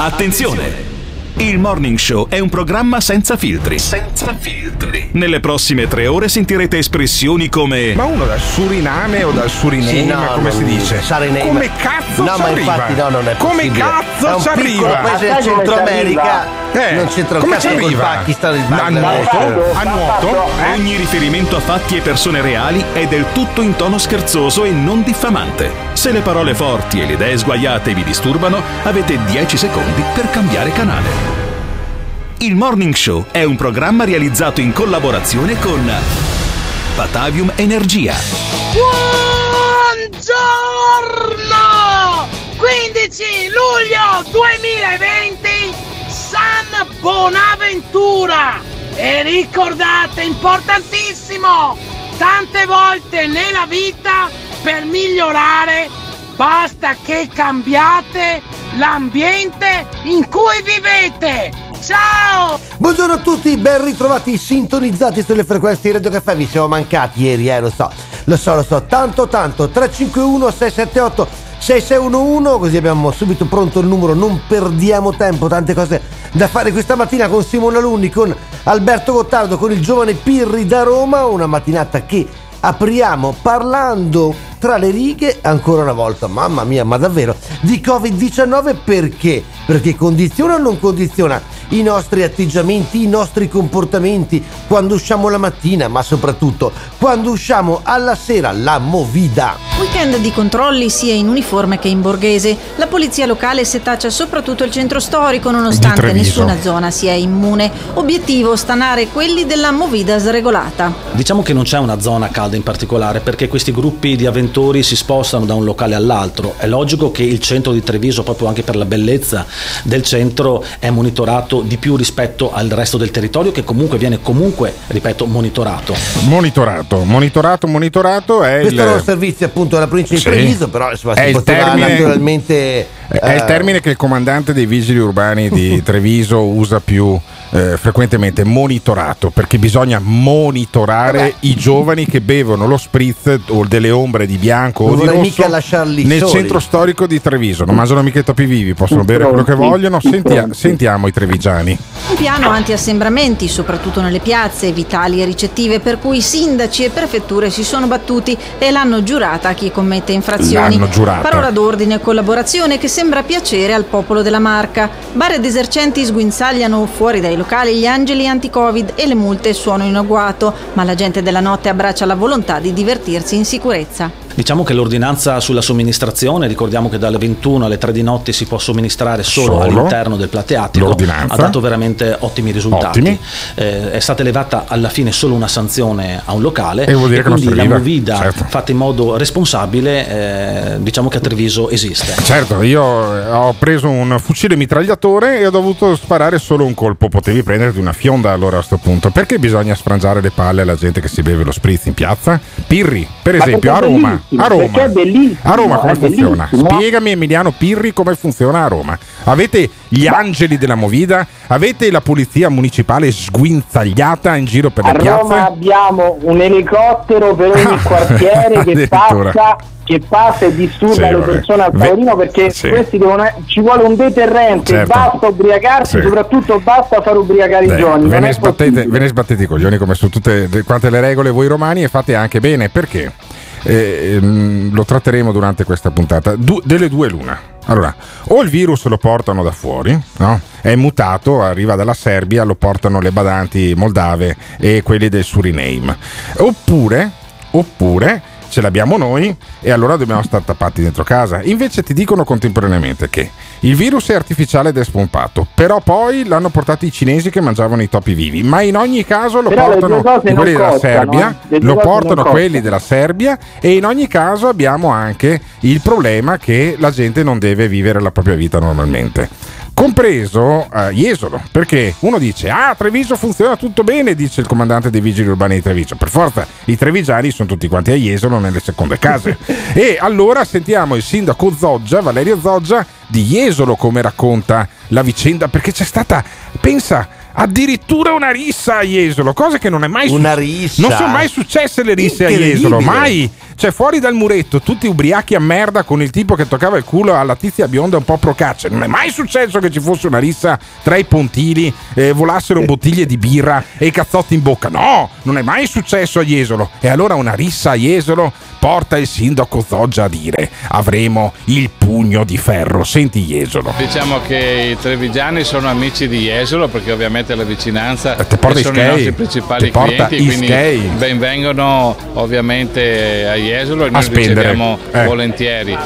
Attenzione! Il Morning Show è un programma senza filtri. Senza filtri. Nelle prossime tre ore sentirete espressioni come. Ma uno dal Suriname o dal Suriname, Sì, no, come si dice? Sariname. Come cazzo No, ma infatti no, non è Come possibile. cazzo È un ci arriva? del Ma come Centro America. Eh, non c'entra come cazzo ci arriva? Pakistan, il A nuoto? A nuoto? Ogni riferimento a fatti e persone reali è del tutto in tono scherzoso e non diffamante. Se le parole forti e le idee sguaiate vi disturbano, avete 10 secondi per cambiare canale. Il Morning Show è un programma realizzato in collaborazione con Batavium Energia. Buongiorno! 15 luglio 2020 San Bonaventura! E ricordate, importantissimo, tante volte nella vita per migliorare basta che cambiate l'ambiente in cui vivete! Ciao! Buongiorno a tutti, ben ritrovati sintonizzati sulle frequenze di Radio Caffè. Vi siamo mancati ieri, eh, lo so, lo so, lo so. Tanto, tanto. 351 678 6611, così abbiamo subito pronto il numero. Non perdiamo tempo, tante cose da fare questa mattina con Simone Alunni, con Alberto Gottardo, con il giovane Pirri da Roma. Una mattinata che apriamo parlando tra le righe ancora una volta, mamma mia, ma davvero, di Covid-19 perché? Perché condiziona o non condiziona i nostri atteggiamenti, i nostri comportamenti quando usciamo la mattina, ma soprattutto quando usciamo alla sera, la movida. Weekend di controlli sia in uniforme che in borghese. La polizia locale setaccia soprattutto il centro storico nonostante nessuna zona sia immune. Obiettivo stanare quelli della movida sregolata. Diciamo che non c'è una zona calda in particolare perché questi gruppi di avventori si spostano da un locale all'altro. È logico che il centro di Treviso, proprio anche per la bellezza del centro, è monitorato di più rispetto al resto del territorio che comunque viene comunque, ripeto, monitorato. Monitorato, monitorato, monitorato è Questo il... è un servizio appunto della provincia di Sì. Treviso, però insomma, È si il poteva termine- naturalmente... È il eh, termine che il comandante dei vigili urbani di Treviso usa più eh, frequentemente, monitorato, perché bisogna monitorare Vabbè. i giovani che bevono lo spritz o delle ombre di bianco Non o di rosso mica lasciarli nel soli. centro storico di Treviso. Non mangiano mica i topi vivi, possono bere quello che vogliono. Sentia- sentiamo i trevigiani. Un piano anti-assembramenti, soprattutto nelle piazze, vitali e ricettive, per cui sindaci e prefetture si sono battuti e l'hanno giurata a chi commette infrazioni. L'hanno giurata. Parola d'ordine e collaborazione che sembra piacere al popolo della Marca. Bar ed esercenti sguinzagliano fuori dai locali gli angeli anti-Covid e le multe suonano in agguato, ma la gente della notte abbraccia la volontà di divertirsi in sicurezza. Diciamo che l'ordinanza sulla somministrazione, ricordiamo che dalle 21 alle 3 di notte si può somministrare solo, Solo. all'interno del plateatico, L'ordinanza. ha dato veramente ottimi risultati. Ottimi. Eh, è stata elevata alla fine solo una sanzione a un locale E vuol dire che non quindi la movida certo. fatta in modo responsabile eh, diciamo che a Treviso esiste. Certo, io eh, ho preso un fucile mitragliatore e ho dovuto sparare solo un colpo. Potevi prenderti una fionda allora a sto punto. Perché bisogna sfrangiare le palle alla gente che si beve lo spritz in piazza? Pirri, per esempio, a Roma. Bellissimo, A Roma. è bellissimo, A Roma come funziona? bellissimo. Spiegami Emiliano Pirri come funziona a Roma. Avete gli angeli della movida? Avete la polizia municipale sguinzagliata in giro per A le Roma piazze? abbiamo un elicottero per ogni quartiere che passa, che passa e disturba Sì, le vabbè. persone al tavolino perché sì. questi devono, ci vuole un deterrente, Certo. basta ubriacarsi, Sì. soprattutto basta far ubriacare i Dai, giovani. ve, ne sbattete, ve ne sbattete i coglioni come su tutte quante le regole voi romani e fate anche bene perché eh, lo tratteremo durante questa puntata. Du- delle due l'una. Allora o il virus lo portano da fuori no? è mutato arriva dalla Serbia lo portano le badanti moldave e quelli del Suriname. Oppure oppure ce l'abbiamo noi e allora dobbiamo stare tappati dentro casa. Invece ti dicono contemporaneamente che il virus è artificiale ed è spompato, però poi l'hanno portato i cinesi che mangiavano i topi vivi, ma in ogni caso lo Però portano quelli della costano, Serbia, eh. Lo portano quelli della Serbia e in ogni caso abbiamo anche il problema che la gente non deve vivere la propria vita normalmente. Compreso eh, Jesolo, perché uno dice: Ah, Treviso funziona tutto bene, dice il comandante dei vigili urbani di Treviso. Per forza, i trevigiani sono tutti quanti a Jesolo nelle seconde case. e allora sentiamo il sindaco Zoggia, Valerio Zoggia, di Jesolo come racconta la vicenda, perché c'è stata, pensa, addirittura una rissa a Jesolo, cosa che non è mai Una rissa? Non sono mai successe le risse a. Jesolo, mai. cioè fuori dal muretto, tutti ubriachi a merda con il tipo che toccava il culo alla tizia bionda un po' procaccia. Non è mai successo che ci fosse una rissa tra i pontili, eh, volassero bottiglie di birra e i cazzotti in bocca. No, non è mai successo a Jesolo. E allora una rissa a Jesolo porta il sindaco Zoggia a dire avremo il pugno di ferro. Senti Jesolo. Diciamo che i trevigiani sono amici di Jesolo perché ovviamente la vicinanza Eh, sono Ischei. i nostri principali clienti, quindi Ischei. benvengono ovviamente a Jesolo e A noi li spendere. riceviamo Eh. volentieri.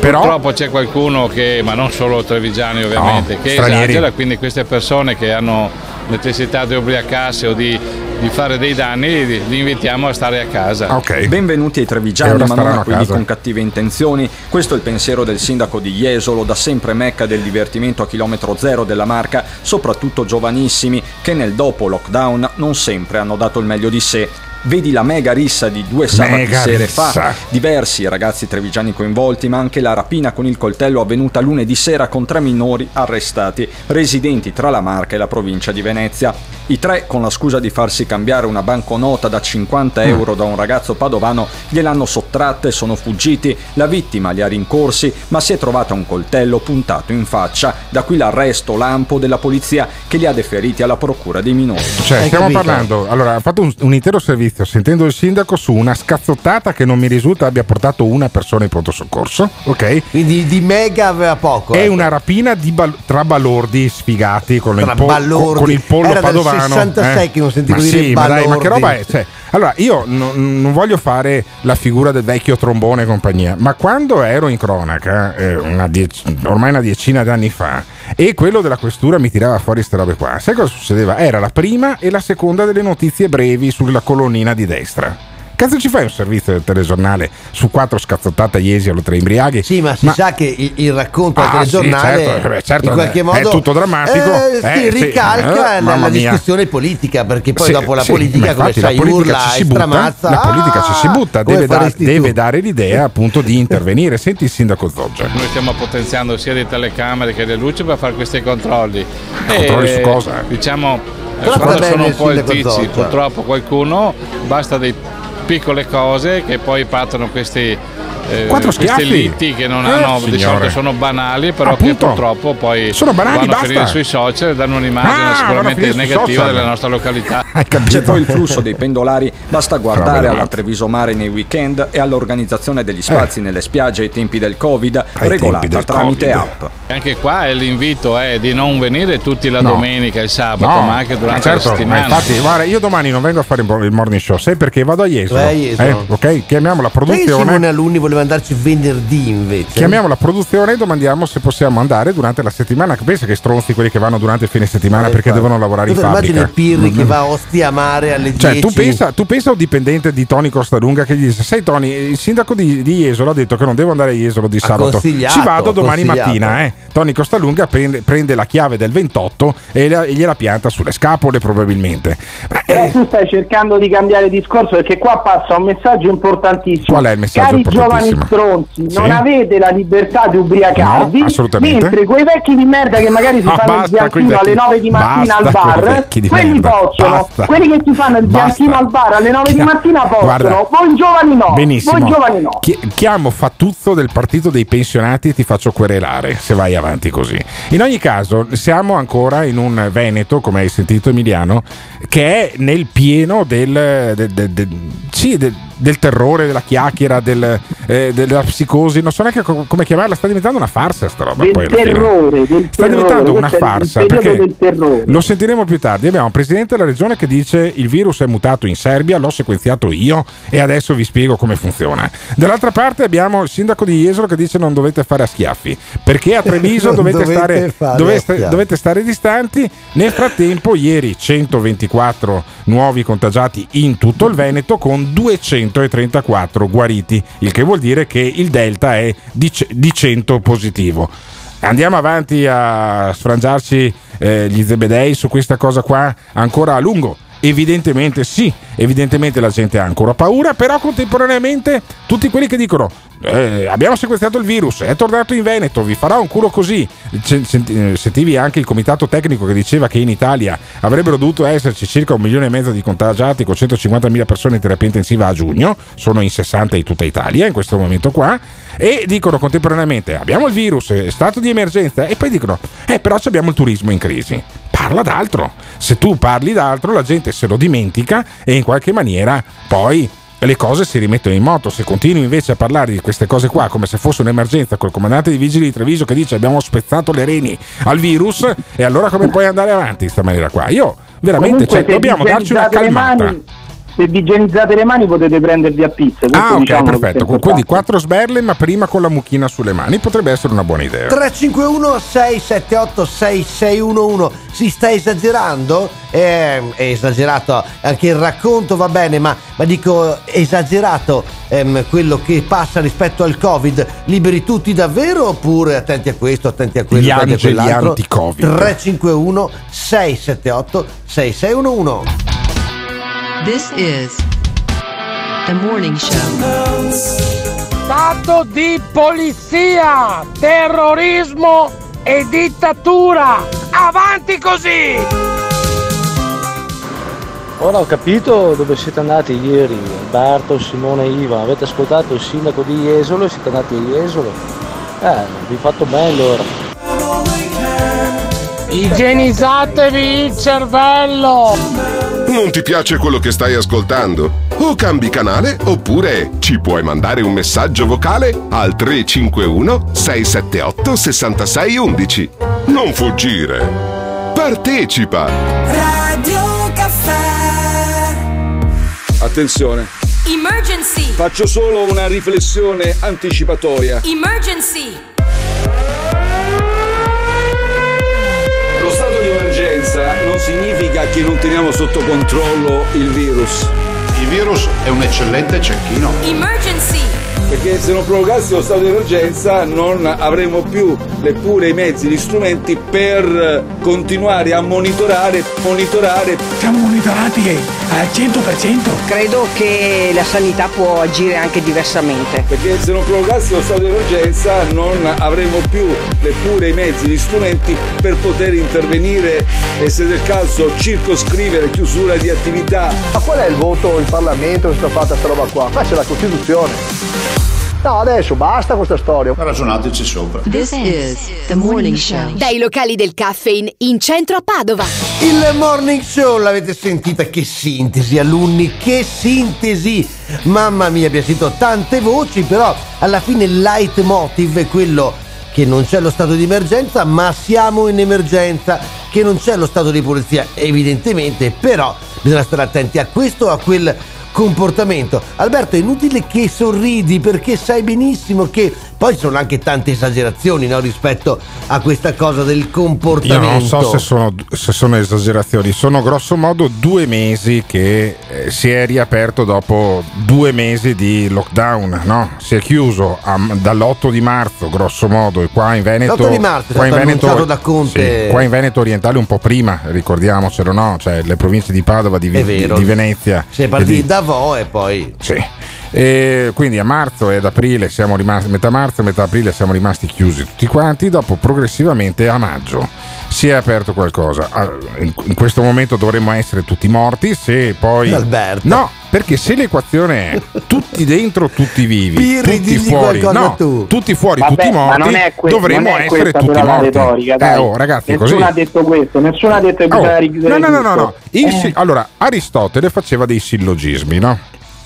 Però- Purtroppo c'è qualcuno che, ma non solo trevigiani ovviamente, No, che stranieri. esagera, quindi queste persone che hanno necessità di ubriacarsi o di, di fare dei danni li, invitiamo a stare a casa. Ok. Benvenuti ai trevigiani, ma non quelli con cattive intenzioni. Questo è il pensiero del sindaco di Jesolo, da sempre mecca del divertimento a chilometro zero della marca, soprattutto giovanissimi che nel dopo lockdown non sempre hanno dato il meglio di sé. Vedi la mega rissa di due sabati Mega sere rissa. fa, diversi ragazzi trevigiani coinvolti, ma anche la rapina con il coltello avvenuta lunedì sera con tre minori arrestati, residenti tra la Marca e la provincia di Venezia. I tre, con la scusa di farsi cambiare una banconota da 50 Mm. euro da un ragazzo padovano, gliel'hanno sottratta e sono fuggiti. La vittima li ha rincorsi, ma si è trovata un coltello puntato in faccia. Da qui l'arresto lampo della polizia che li ha deferiti alla procura dei minori. Cioè, Hai stiamo capito? parlando. Allora, ha fatto un, un intero servizio sentendo il sindaco su una scazzottata che non mi risulta abbia portato una persona in pronto soccorso. Ok? Quindi di mega aveva poco. È eh. una rapina di bal- tra balordi sfigati con, il, Tra po- balordi. con il pollo Era padovano. 66 che non sentivo ma dire sì, ma dai, ma che balordi. roba è? Cioè, allora, io non, non voglio fare la figura del vecchio trombone e compagnia, ma quando ero in cronaca, eh, una diec- ormai una decina d'anni fa, e quello della questura mi tirava fuori queste robe qua, sai cosa succedeva? Era la prima e la seconda delle notizie brevi sulla colonnina di destra. Cazzo ci fai un servizio del telegiornale su quattro scazzottate a Jesolo tra imbriaghi? Sì, ma si sa che il, il racconto del Ah, sì, telegiornale certo, eh, certo, in qualche è modo tutto drammatico. eh, sì, Eh, sì, ricalca eh, la, la discussione politica perché poi Sì, dopo la sì, politica ma come infatti sai la politica urla ci si e butta, stramazza la politica ci si "Ah, butta, deve, dar- faresti tu?" deve dare l'idea appunto di intervenire. Senti il sindaco Zoggia. Noi stiamo potenziando sia le telecamere che le luci per fare questi controlli. Controlli E, su cosa? Diciamo, eh, Però quando va sono un po' altici, purtroppo qualcuno basta dei piccole cose che poi partono questi eh, Quattro schiaffi. liti che non Eh, hanno di signore. solito sono banali però Appunto. che purtroppo poi Sono banali, vanno a basta. finire sui social e danno un'immagine Ah, a sicuramente negativa della nostra località? C'è poi il flusso dei pendolari, basta guardare da alla. Treviso Mare nei weekend e all'organizzazione degli spazi nelle spiagge ai tempi del Covid, Eh. tempi regolata del tramite Covid. app. E anche qua è l'invito è di non venire tutti la No. domenica e il sabato ma anche durante certo, la ma settimana infatti, guarda, io domani non vengo a fare il morning show, sai perché vado a Jesolo. A. Eh, ok, chiamiamo la che produzione. Simone Alunni voleva andarci venerdì invece Chiamiamo la produzione e domandiamo se possiamo andare durante la settimana. Pensa che stronzi quelli che vanno durante il fine settimana Eh, perché infatti. devono lavorare in Tu te fabbrica. immagini Pirri che va a Ostia Mare alle 10 Cioè, tu pensa, tu pensa a un dipendente di Tony Costalunga che gli dice: Sai, Tony, il sindaco di, di Jesolo ha detto che non devo andare a Jesolo di sabato. Ci vado domani mattina. Eh. Tony Costalunga prende, prende la chiave del 28 e, la- e gliela pianta sulle scapole, probabilmente. Ma, Però eh, tu stai cercando di cambiare discorso perché qua passa un messaggio importantissimo. Qual è il messaggio Cari importantissimo? Stronzi, Sì. non avete la libertà di ubriacarvi, No, mentre quei vecchi di merda che magari si No, fanno il basta quei bianchino alle 9 di mattina al bar, quelli possono, quelli che si fanno il bianchino al bar alle 9 di mattina possono, Guarda. voi giovani no, Benissimo. voi giovani no. Chi- chiamo Fattuzzo del partito dei pensionati e ti faccio querelare se vai avanti così. In ogni caso, siamo ancora in un Veneto, come hai sentito Emiliano, che è nel pieno del, del- del- del- sì, del- del terrore, della chiacchiera, del, eh, della psicosi. Non so neanche co- come chiamarla, sta diventando una farsa sta roba. Del poi terrore, del Sta terrore, diventando una farsa perché lo sentiremo più tardi. Abbiamo un presidente della regione che dice il virus è mutato in Serbia, l'ho sequenziato io e adesso vi spiego come funziona. Dall'altra parte abbiamo il sindaco di Jesolo che dice non dovete fare a schiaffi perché a Treviso dovete, dovete stare, dovete- dovete stare distanti. Nel frattempo ieri 124 nuovi contagiati in tutto il Veneto con 234 guariti, il che vuol dire che il delta è di, di 100 positivo. Andiamo avanti a sfrangiarci eh, gli zebedei su questa cosa qua ancora a lungo. Evidentemente sì, evidentemente la gente ha ancora paura, però contemporaneamente tutti quelli che dicono eh, abbiamo sequestrato il virus, è tornato in Veneto, vi farà un culo così. Eh, sentivi anche il comitato tecnico che diceva che in Italia avrebbero dovuto esserci circa un milione e mezzo di contagiati con 150.000 persone in terapia intensiva a giugno, sono in 60 in tutta Italia in questo momento qua, e dicono contemporaneamente abbiamo il virus, è stato di emergenza, e poi dicono eh però abbiamo il turismo in crisi. Parla d'altro. Se tu parli d'altro la gente se lo dimentica e in qualche maniera poi le cose si rimettono in moto. Se continui invece a parlare di queste cose qua come se fosse un'emergenza col comandante di vigili di Treviso che dice abbiamo spezzato le reni al virus, e allora come puoi andare avanti in questa maniera qua? Io veramente cioè, dobbiamo darci una calmata. Mani se vi igienizzate le mani potete prendervi a pizza. Ah, ok, diciamo perfetto. Quindi quattro sberle, ma prima con la mucchina sulle mani potrebbe essere una buona idea. 351 678 6611 si sta esagerando? È, è, esagerato anche il racconto, va bene, ma, ma dico esagerato ehm, quello che passa rispetto al Covid. Liberi tutti davvero oppure attenti a questo, attenti a quello, Gli attenti a quell'altro? anti-Covid. 351 678 6611 This is the morning show. Stato di polizia, terrorismo e dittatura. Avanti così! Ora ho capito dove siete andati ieri, Alberto, Simone e Iva. Avete ascoltato il sindaco di Jesolo e siete andati a Jesolo. Eh, vi fatto bene ora. Igienizzatevi il cervello! Non ti piace quello che stai ascoltando? O cambi canale oppure ci puoi mandare un messaggio vocale al 351 678 6611. Non fuggire! Partecipa! Radio Caffè Attenzione! Emergency! Faccio solo una riflessione anticipatoria. Emergency! Non significa che non teniamo sotto controllo il virus. Il virus è un eccellente cecchino. Emergency! Perché se non provocassimo lo stato di emergenza non avremo più neppure i mezzi, gli strumenti per continuare a monitorare, monitorare. Siamo monitorati al 100%. Credo che la sanità può agire anche diversamente. Perché se non provocassimo lo stato di emergenza non avremo più neppure i mezzi, gli strumenti per poter intervenire e se del caso circoscrivere chiusura di attività. Ma qual è il voto in Parlamento che sta fatta sta roba qua? Ma c'è la Costituzione. No, adesso basta questa storia. Ragionateci sopra. This is the morning show. Dai locali del caffeine in centro a Padova. Il morning show, l'avete sentita? Che sintesi, alunni, che sintesi! Mamma mia, abbiamo sentito tante voci, però alla fine il leitmotiv è quello che non c'è lo stato di emergenza, ma siamo in emergenza, che non c'è lo stato di polizia, evidentemente, però bisogna stare attenti a questo o a quel comportamento. Alberto, è inutile che sorridi perché sai benissimo che poi ci sono anche tante esagerazioni no, rispetto a questa cosa del comportamento. Io non so se sono, se sono esagerazioni, sono grosso modo due mesi che eh, si è riaperto dopo due mesi di lockdown, no? si è chiuso a, dall'8 di marzo grosso modo e qua in Veneto... L'8 di marzo è qua in Veneto, da Conte. Sì, qua in Veneto orientale un po' prima, ricordiamocelo, no? cioè le province di Padova, di, di, di Venezia. Si è partiti da Vo e poi... Sì. E quindi a marzo ed aprile siamo rimasti, metà marzo e metà aprile siamo rimasti chiusi tutti quanti, dopo progressivamente a maggio si è aperto qualcosa. Ah, in questo momento dovremmo essere tutti morti, se poi... Alberto. No, perché se l'equazione è tutti dentro, tutti vivi, Pirri, tutti fuori, no, tu. tutti fuori, Vabbè, tutti morti, que- dovremmo essere tutti morti. Retorica, eh, oh, ragazzi, nessuno così. ha detto questo, nessuno ha detto che Oh, bisogna richiudere no, no, no, no, no. Il si- Eh. allora, Aristotele faceva dei sillogismi, no?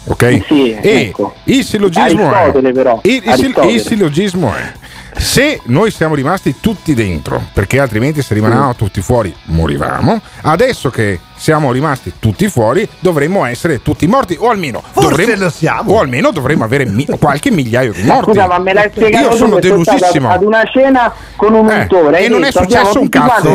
Ok? Sì, e ecco. il sillogismo Aristotele, è però. Il, Aristotele. il sillogismo è se noi siamo rimasti tutti dentro, perché altrimenti se rimanevamo tutti fuori morivamo, adesso che siamo rimasti tutti fuori dovremmo essere tutti morti o almeno Forse dovremmo, lo siamo. o almeno dovremmo avere mi- qualche migliaio di morti. Scusa, ma me l'hai spiegato Io tu sono delusissimo. ad una cena con un Eh, untore e non è successo un cazzo.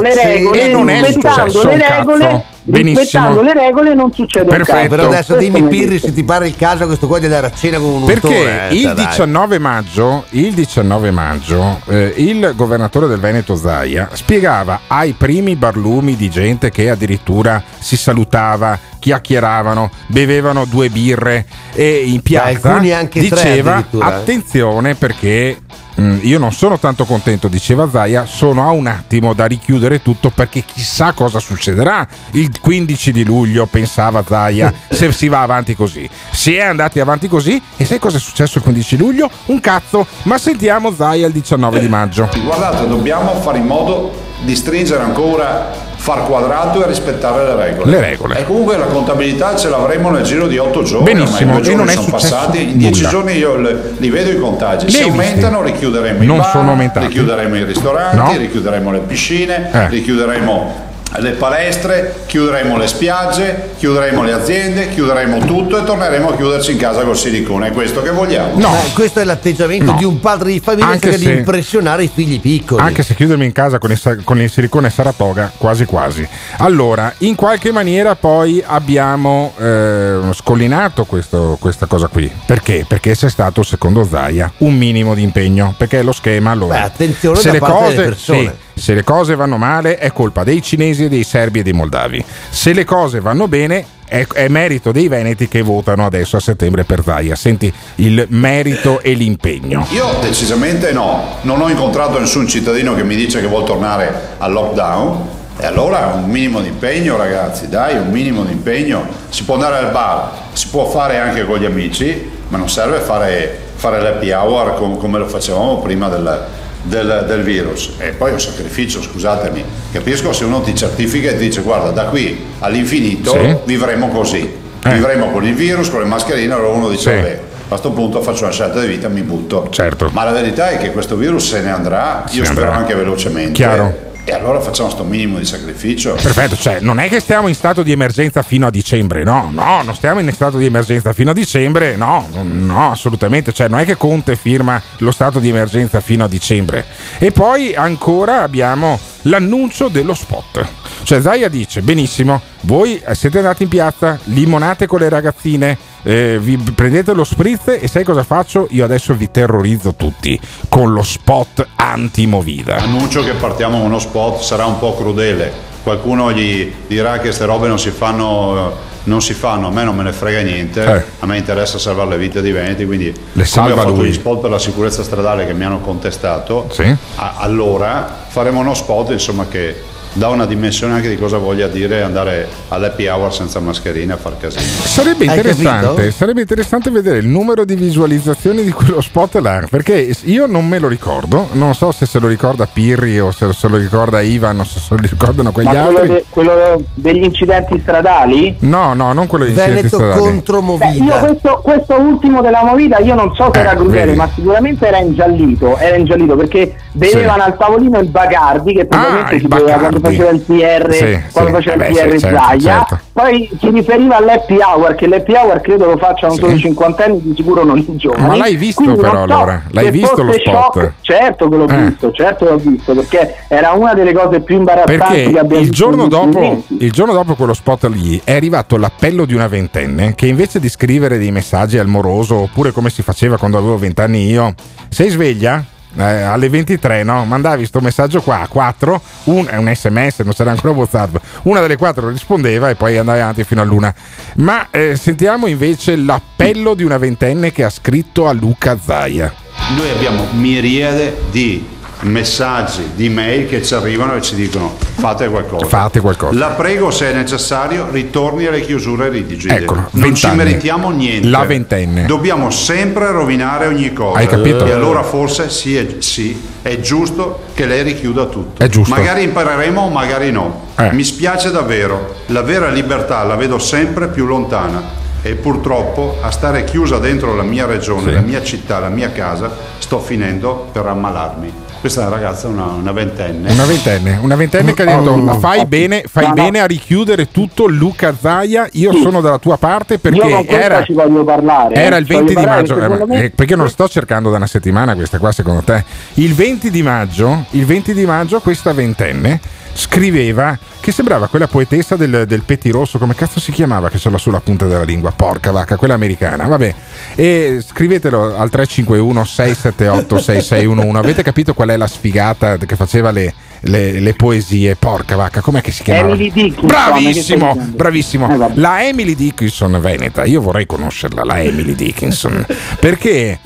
le regole e non è successo le un regole cazzo. Benissimo. rispettando le regole non succede Perfetto. Però adesso Questo dimmi mi Pirri se ti pare il caso questo qua di andare a cena con un Perché untore, eh, il dai. 19 maggio, il 19 maggio eh, il governatore del Veneto Zaia spiegava ai primi barlumi di gente che addirittura si salutava, chiacchieravano, bevevano due birre e in piazza alcuni anche tre diceva eh. attenzione perché io non sono tanto contento, diceva Zaia, sono a un attimo da richiudere tutto perché chissà cosa succederà il 15 di luglio, pensava Zaia, se si va avanti così. Si è andati avanti così e sai cosa è successo il 15 luglio? Un cazzo, ma sentiamo Zaia il 19 di maggio. Guardate, dobbiamo fare in modo di stringere ancora, far quadrato e rispettare le regole. Le regole. E comunque la contabilità ce l'avremo nel giro di otto giorni. Benissimo, non giorni è sono passati. In dieci nulla. giorni io li vedo i contagi. Se aumentano, richiuderemo i Non bar, sono aumentati. richiuderemo i ristoranti, No. richiuderemo le piscine, Eh. richiuderemo le palestre, chiuderemo le spiagge, chiuderemo le aziende, chiuderemo tutto e torneremo a chiuderci in casa col silicone. È questo che vogliamo. Ma questo è l'atteggiamento No. di un padre di famiglia Anche che se- di impressionare i figli piccoli. Anche se chiudermi in casa con il, con il silicone Saratoga, quasi quasi. Allora, in qualche maniera poi abbiamo eh, scollinato questo- questa cosa qui. Perché? Perché c'è stato, secondo Zaia, un minimo di impegno. Perché lo schema allora. Beh, attenzione se da le parte cose, delle persone. sì, se le cose vanno male è colpa dei cinesi, dei serbi e dei moldavi. Se le cose vanno bene è, è merito dei veneti che votano adesso a settembre per Zaia. Senti il merito e l'impegno. Io decisamente no, non ho incontrato nessun cittadino che mi dice che vuol tornare al lockdown. E allora un minimo di impegno ragazzi, dai, un minimo di impegno. Si può andare al bar, si può fare anche con gli amici, ma non serve fare, fare l'happy hour com- come lo facevamo prima del, del- del virus. E poi è un sacrificio, scusatemi. Capisco se uno ti certifica e ti dice guarda da qui all'infinito Sì. vivremo così. Eh. Vivremo con il virus, con le mascherine, allora uno dice Sì. vabbè, a questo punto faccio una scelta di vita e mi butto. Certo. Ma la verità è che questo virus se ne andrà, Se io ne spero andrà. anche velocemente. Chiaro. E allora facciamo sto minimo di sacrificio. Perfetto, cioè non è che stiamo in stato di emergenza fino a dicembre, no, no, non stiamo in stato di emergenza fino a dicembre, no, no, assolutamente, cioè non è che Conte firma lo stato di emergenza fino a dicembre. E poi ancora abbiamo l'annuncio dello spot. Cioè Zaia dice, benissimo, voi eh, siete andati in piazza, limonate con le ragazzine, eh, vi prendete lo spritz e sai cosa faccio? Io adesso vi terrorizzo tutti con lo spot anti-movida. Annuncio che partiamo con uno spot, sarà un po' crudele. Qualcuno gli dirà che queste robe non si fanno. Non si fanno, a me non me ne frega niente, Eh. a me interessa salvare le vite dei Veneti, quindi Le salva come ho fatto lui. gli spot per la sicurezza stradale che mi hanno contestato, Sì. a- allora faremo uno spot insomma, che dà una dimensione anche di cosa voglia dire andare all'happy hour senza mascherina a far casino. Sarebbe interessante, sarebbe interessante vedere il numero di visualizzazioni di quello spot là, perché io non me lo ricordo, non so se se lo ricorda Pirri o se se lo ricorda Ivan o se se lo ricordano quegli Ma quello, altri. de- quello degli incidenti stradali? No, no, non quello di incidenti Veneto stradali. contro Beh, io Movida. questo, questo ultimo della Movida io non so se Eh, era crudele, vedi. ma sicuramente era ingiallito, era ingiallito perché bevevano al tavolino il Bacardi che praticamente il si beveva quando. Faceva il PR, Sì, quando sì, faceva eh il beh, PR sì, certo, certo. poi si riferiva all'happy hour, che l'happy hour credo lo facciano solo i cinquantenni, di sicuro non i giovani. Ma l'hai visto Quindi però, so allora? L'hai visto lo spot? shock. Certo che l'ho Eh. visto, certo l'ho visto, perché era una delle cose più imbarazzanti Perché che abbiamo il visto giorno, ultimi dopo, il giorno dopo quello spot lì è arrivato l'appello di una ventenne che invece di scrivere dei messaggi al moroso oppure come si faceva quando avevo vent'anni io, sei sveglia? Eh, alle 23 no? mandavi sto messaggio qua a 4 un, un sms non c'era ancora whatsapp. Una delle quattro rispondeva e poi andavi avanti fino all'una ma eh, sentiamo invece l'appello di una ventenne che ha scritto a Luca Zaia. Noi abbiamo miriade di messaggi, di mail che ci arrivano e ci dicono fate qualcosa. fate qualcosa La prego, se è necessario, ritorni alle chiusure rigide. Eccolo, non ci meritiamo niente. La ventenne. Dobbiamo sempre rovinare ogni cosa. Hai capito? E allora forse sì è, sì, è giusto che lei richiuda tutto. È giusto. Magari impareremo, magari no. Eh. Mi spiace davvero. La vera libertà la vedo sempre più lontana. E purtroppo a stare chiusa dentro la mia regione, Sì. la mia città, la mia casa, sto finendo per ammalarmi. Questa è una ragazza, una, una ventenne. Una ventenne, una ventenne che ha detto: "Ma fai bene, fai No, no. bene a richiudere tutto Luca Zaia. Io Sì. sono dalla tua parte perché era, ci voglio parlare. era eh. il Ci voglio 20 di maggio. perché eh, me- eh, perché non sto cercando da una settimana questa qua, secondo te? Il 20 di maggio, il 20 di maggio questa ventenne scriveva che sembrava quella poetessa del, del pettirosso, come cazzo si chiamava, che sono sulla punta della lingua, porca vacca, quella americana, vabbè. E scrivetelo al 351 678 6611, avete capito qual è la sfigata che faceva le, le- le poesie, porca vacca, com'è che si chiamava? Emily Dickinson, Bravissimo, bravissimo. La Emily Dickinson veneta, io vorrei conoscerla, la Emily Dickinson, perché...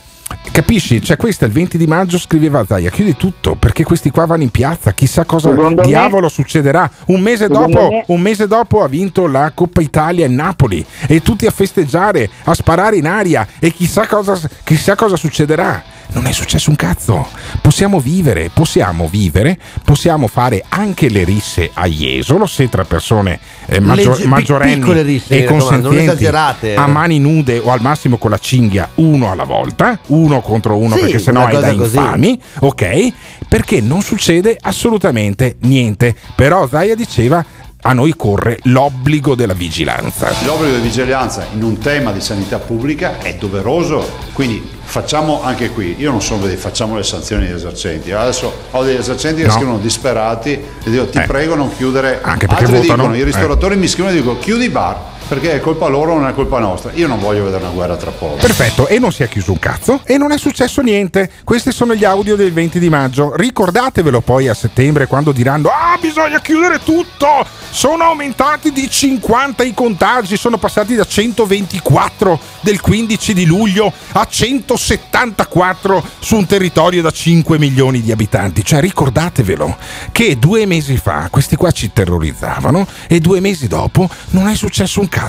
Capisci? Cioè, questa il 20 di maggio scriveva Zaia, chiudi tutto perché questi qua vanno in piazza, chissà cosa Secondo me- diavolo succederà. Un mese, dopo, me- un mese dopo ha vinto la Coppa Italia in Napoli e tutti a festeggiare, a sparare in aria e chissà cosa, chissà cosa succederà. Non è successo un cazzo. Possiamo vivere, possiamo vivere, possiamo fare anche le risse a Jesolo se tra persone eh, maggior- Legge- maggiorenni risse, e consenzienti eh. a mani nude o al massimo con la cinghia uno alla volta, uno contro uno Sì, perché sennò è da così. infami, ok? Perché non succede assolutamente niente. Però Zaia diceva a noi corre l'obbligo della vigilanza. L'obbligo di vigilanza in un tema di sanità pubblica è doveroso, quindi facciamo anche qui, io non sono facciamo le sanzioni agli esercenti, adesso ho degli esercenti che No. scrivono disperati e dico ti Eh. prego non chiudere, Anche perché altri votano, dicono, i eh. ristoratori mi scrivono e dicono chiudi i bar perché è colpa loro non è colpa nostra, io non voglio vedere una guerra tra poveri. Perfetto, e non si è chiuso un cazzo e non è successo niente. Questi sono gli audio del 20 di maggio. Ricordatevelo poi a settembre quando diranno: Ah, bisogna chiudere tutto! Sono aumentati di 50 i contagi, sono passati da 124 del 15 di luglio a 174 su un territorio da 5 milioni di abitanti. Cioè, ricordatevelo che due mesi fa questi qua ci terrorizzavano e due mesi dopo non è successo un cazzo.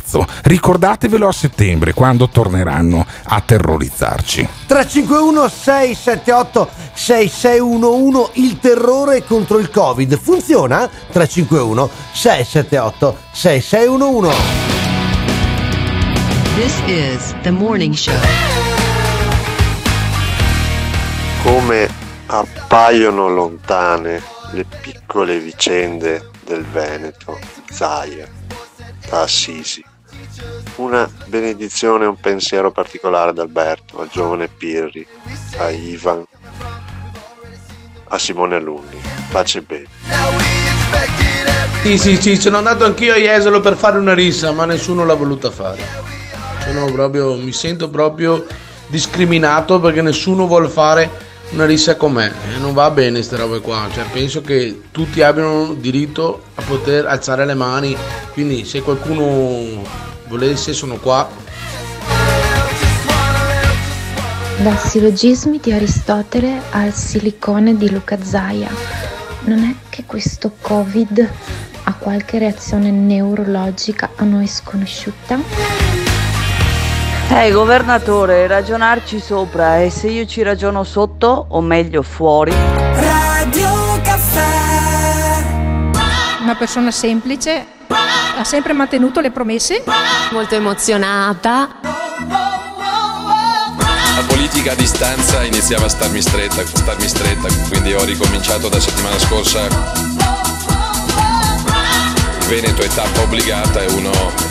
Ricordatevelo a settembre quando torneranno a terrorizzarci. 351 678 6611 il terrore contro il covid funziona 351 678 6611 This is the morning show. come appaiono lontane le piccole vicende del Veneto, Zaia, da Assisi. Una benedizione e un pensiero particolare ad Alberto, al giovane Pirri, a Ivan, a Simone Alunni. Pace e bene. Sì, sì, sì, sono andato anch'io a Jesolo per fare una rissa, ma nessuno l'ha voluta fare. Sono proprio, mi sento proprio discriminato perché nessuno vuole fare una rissa con me. E non va bene queste robe qua. Cioè, penso che tutti abbiano diritto a poter alzare le mani. Quindi se qualcuno volesse sono qua. Dai sillogismi di Aristotele al silicone di Luca Zaia. Non è che questo Covid ha qualche reazione neurologica a noi sconosciuta? Eh, governatore, ragionarci sopra e se io ci ragiono sotto, o meglio fuori. Radio Caffè. Una persona semplice, ha sempre mantenuto le promesse. Molto emozionata. La politica a distanza iniziava a starmi stretta, starmi stretta, quindi ho ricominciato da settimana scorsa. Veneto è tappa obbligata, è uno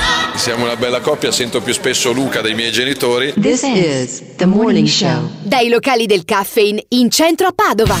Siamo una bella coppia, sento più spesso Luca dei miei genitori. This is the morning show. Dai locali del caffeine in centro a Padova.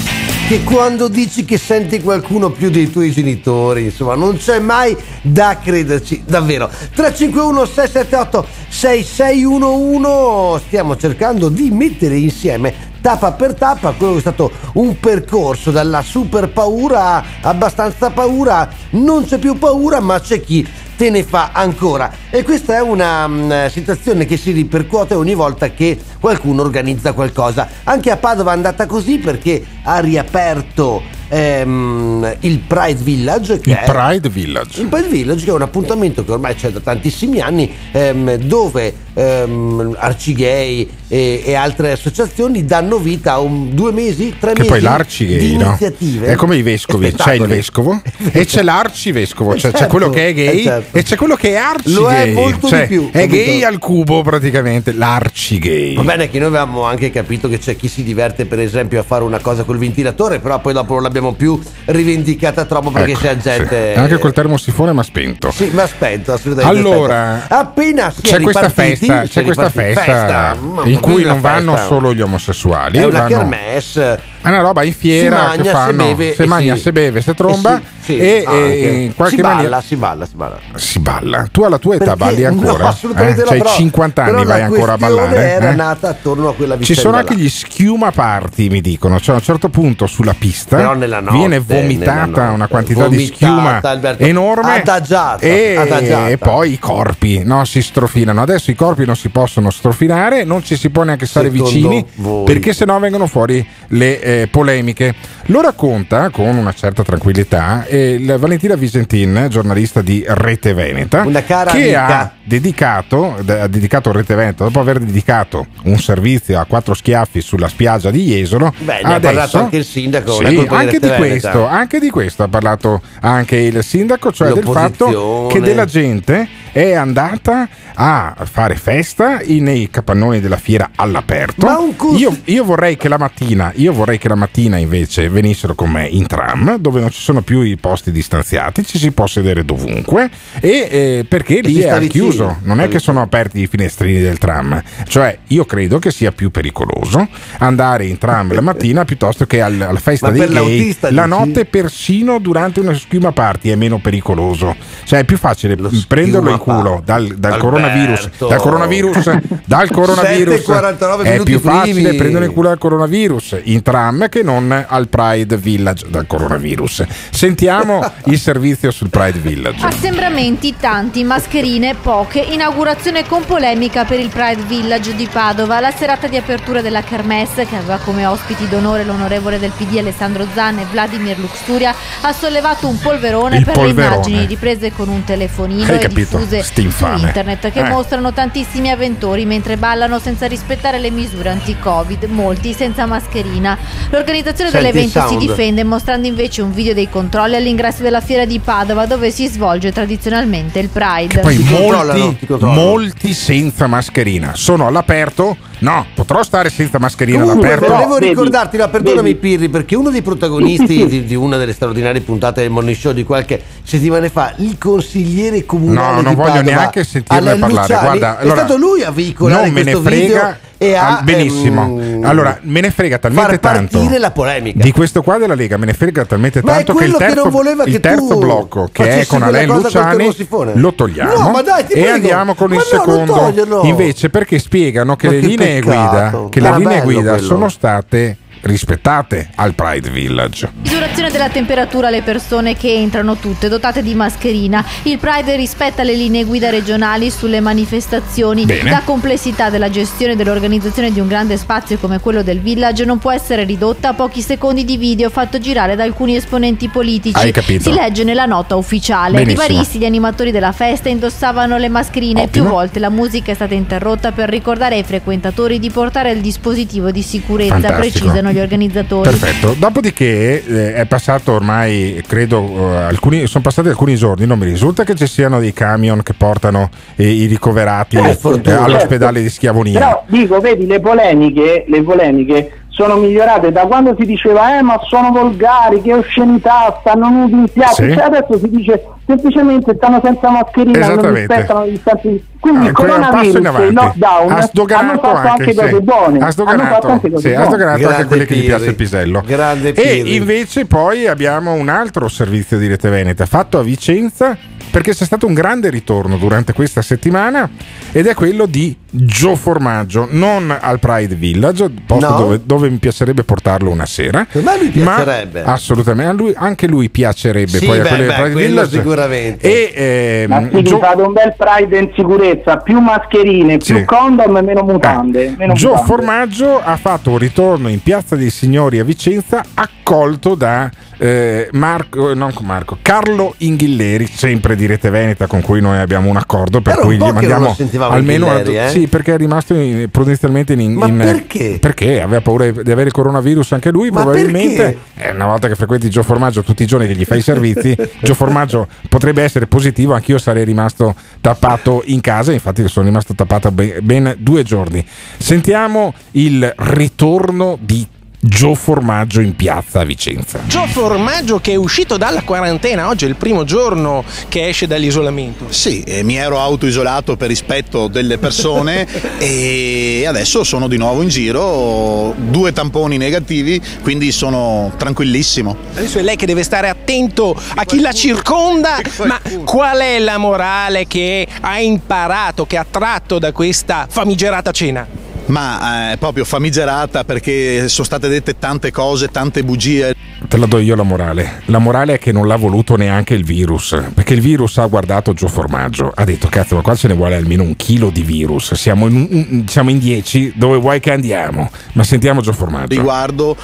che quando dici che senti qualcuno più dei tuoi genitori, insomma, non c'è mai da crederci, davvero. 351 678 6611 stiamo cercando di mettere insieme tappa per tappa quello che è stato un percorso dalla super paura a abbastanza paura, non c'è più paura, ma c'è chi te ne fa ancora. E questa è una mm, situazione che si ripercuote ogni volta che qualcuno organizza qualcosa. Anche a Padova è andata così perché ha riaperto ehm, il Pride Village. Che Il è- Pride Village. il Pride Village che è un appuntamento che ormai c'è da tantissimi anni ehm, dove ehm, Arcigay e, e altre associazioni danno vita a un, due mesi, tre Che mesi poi l'arcigay, di no? iniziative. È come i vescovi, e c'è il vescovo e c'è l'arcivescovo, cioè c'è Certo, quello che è gay eh, certo. e c'è quello che è arcigay. Lo è molto cioè, di più, È capito? gay al cubo praticamente, l'arcigay. Va bene che noi avevamo anche capito che c'è chi si diverte per esempio a fare una cosa col ventilatore, però poi dopo non l'abbiamo più rivendicata troppo perché Ecco, c'è gente... sì. Anche col termosifone mi ha spento. Sì, ma aspetta, assolutamente. Allora, aspetta. appena si C'è questa festa, c'è questa festa, mamma in cui non vanno festa. solo gli omosessuali, È una vanno- kermesse. È una roba in fiera Si mangia, che fanno, si beve se mangia, si- se beve, se tromba e si- e, e in qualche si balla, maniera si balla, si balla. si balla. Tu alla tua età Perché? balli ancora? No, assolutamente Eh? C'hai però- 50 anni, vai ancora a ballare? era eh? nata attorno a quella Ci vicenda sono anche là. gli schiuma party, mi dicono. Cioè, a un certo punto sulla pista notte, viene vomitata una quantità di Vomitata, schiuma Alberto. enorme Adagiata, e, adagiata. e poi i corpi no, si strofinano. Adesso i corpi non si possono strofinare, non ci si può neanche stare Secondo vicini voi? perché sennò vengono fuori le eh, polemiche. Lo racconta con una certa tranquillità eh, Valentina Visentin, giornalista di Rete Veneta, che ha dedicato, ha dedicato Rete Veneta, dopo aver dedicato un servizio a quattro schiaffi sulla spiaggia di Jesolo, Beh, ne ha adesso- parlato anche il sindaco, Sì, di anche di, questo, anche di questo ha parlato anche il sindaco, cioè del fatto L'opposizione. che della gente è andata a fare festa nei capannoni della fiera all'aperto. Io, io vorrei che la mattina, io vorrei che la mattina invece venissero con me in tram, dove non ci sono più i posti distanziati, ci si può sedere dovunque e eh, perché lì è chiuso, non è che sono aperti i finestrini del tram. Cioè, io credo che sia più pericoloso andare in tram la mattina piuttosto che al- alla festa Ma dei gay. La dici? notte persino durante una schiuma party è meno pericoloso. Cioè, è più facile prenderlo in culo dal, dal coronavirus. Dal coronavirus, dal coronavirus 7,49 è più facile primi. prendere in culo dal coronavirus in tram che non al Pride Village dal coronavirus. Sentiamo il servizio sul Pride Village. Assembramenti tanti, mascherine poche, inaugurazione con polemica per il Pride Village di Padova, la serata di apertura della Kermesse che aveva come ospiti d'onore l'onorevole del PD Alessandro Zanna e Vladimir Luxuria ha sollevato un polverone Il per polverone. le immagini riprese con un telefonino Hai e capito? diffuse su St'infame. internet che Eh. mostrano tantissimi avventori mentre ballano senza rispettare le misure anti-Covid, molti senza mascherina. L'organizzazione Senti dell'evento si difende mostrando invece un video dei controlli all'ingresso della fiera di Padova dove si svolge tradizionalmente il Pride. Poi controllano, molti, molti senza mascherina sono all'aperto. No, potrò stare senza mascherina Comunque, all'aperto. volevo ricordarti, no, perdonami. Pirri, perché uno dei protagonisti di, di una delle straordinarie puntate del Morning Show di qualche settimana fa, il consigliere comunale No, non di voglio Padova, neanche sentirne parlare. Guarda, è allora, stato lui a veicolare non me ne questo frega. video e a benissimo. ehm, allora, me ne frega talmente far tanto. la polemica. Di questo qua della Lega me ne frega talmente Ma è tanto che il quello che terzo, non voleva il che terzo tu blocco che è con Alain Luciani lo togliamo No, ma dai, ti e prego. andiamo con Ma il no, secondo. Invece perché spiegano che Ma le che linee guida, che le linee guida quello. sono state rispettate al Pride Village. Misurazione della temperatura alle persone che entrano tutte dotate di mascherina. Il Pride rispetta le linee guida regionali sulle manifestazioni. Bene. La complessità della gestione e dell'organizzazione di un grande spazio come quello del village non può essere ridotta a pochi secondi di video fatto girare da alcuni esponenti politici. Hai capito. Si legge nella nota ufficiale. Benissimo. I varisti, gli animatori della festa indossavano le mascherine. Ottimo. Più volte la musica è stata interrotta per ricordare ai frequentatori di portare il dispositivo di sicurezza, Fantastico. precisano gli organizzatori. Perfetto. Dopodiché eh, è passato ormai, credo, eh, alcuni, sono passati alcuni giorni, non mi risulta che ci siano dei camion che portano eh, i ricoverati eh, fortuna. all'ospedale di Schiavonia. Però dico, vedi, le polemiche, le polemiche sono migliorate da quando si diceva eh ma sono volgari, che oscenità, stanno nudi in piazza, Sì. Cioè, adesso si dice semplicemente stanno senza mascherina, non Esattamente. rispettano le distanze. Quindi Ah, il quello è un passo in coronavirus e il avanti. lockdown ha hanno sdoganato fatto anche, anche, cose sì. buone. ha hanno fatto sdoganato, anche cose sì, ha buone. sdoganato anche quelli che gli piace il pisello. Grande E invece poi abbiamo un altro servizio di Rete Veneta fatto a Vicenza perché c'è stato un grande ritorno durante questa settimana ed è quello di Gio Formaggio, non al Pride Village, posto No. dove, dove mi piacerebbe portarlo una sera. Me lui Ma piacerebbe. assolutamente, a lui- anche lui piacerebbe Sì, poi a beh, quelli del beh, Pride quello Village. Veramente. E Ma ehm, sì, Gio- fate un bel pride in sicurezza, più mascherine, più Sì. condom e meno mutande. meno Gio mutande. Formaggio ha fatto un ritorno in Piazza dei Signori a Vicenza accolto da eh, Marco, non Marco, Carlo Inghilleri, sempre di Rete Veneta con cui noi abbiamo un accordo per Era cui gli mandiamo almeno eh? sì, perché è rimasto in- prudenzialmente in, Ma in- perché? perché aveva paura di avere coronavirus anche lui, Ma probabilmente eh, una volta che frequenti Gio Formaggio tutti i giorni che gli fai i servizi, Gio Formaggio potrebbe essere positivo, anch'io sarei rimasto tappato in casa, infatti sono rimasto tappato ben, ben due giorni. Sentiamo il ritorno di Gio Formaggio in piazza a Vicenza. Gio Formaggio che è uscito dalla quarantena, oggi è il primo giorno che esce dall'isolamento. Sì, mi ero autoisolato per rispetto delle persone e adesso sono di nuovo in giro, due tamponi negativi, quindi sono tranquillissimo. Adesso è lei che deve stare attento a chi la circonda, ma qual è la morale che ha imparato, che ha tratto da questa famigerata cena? Ma è proprio famigerata perché sono state dette tante cose, tante bugie. Te la do io la morale. La morale è che non l'ha voluto neanche il virus. Perché il virus ha guardato Gio Formaggio. Ha detto: Cazzo, ma qua ce ne vuole almeno un chilo di virus. Siamo in, un- siamo in dieci. Dove vuoi che andiamo? Ma sentiamo Gio Formaggio. Riguardo,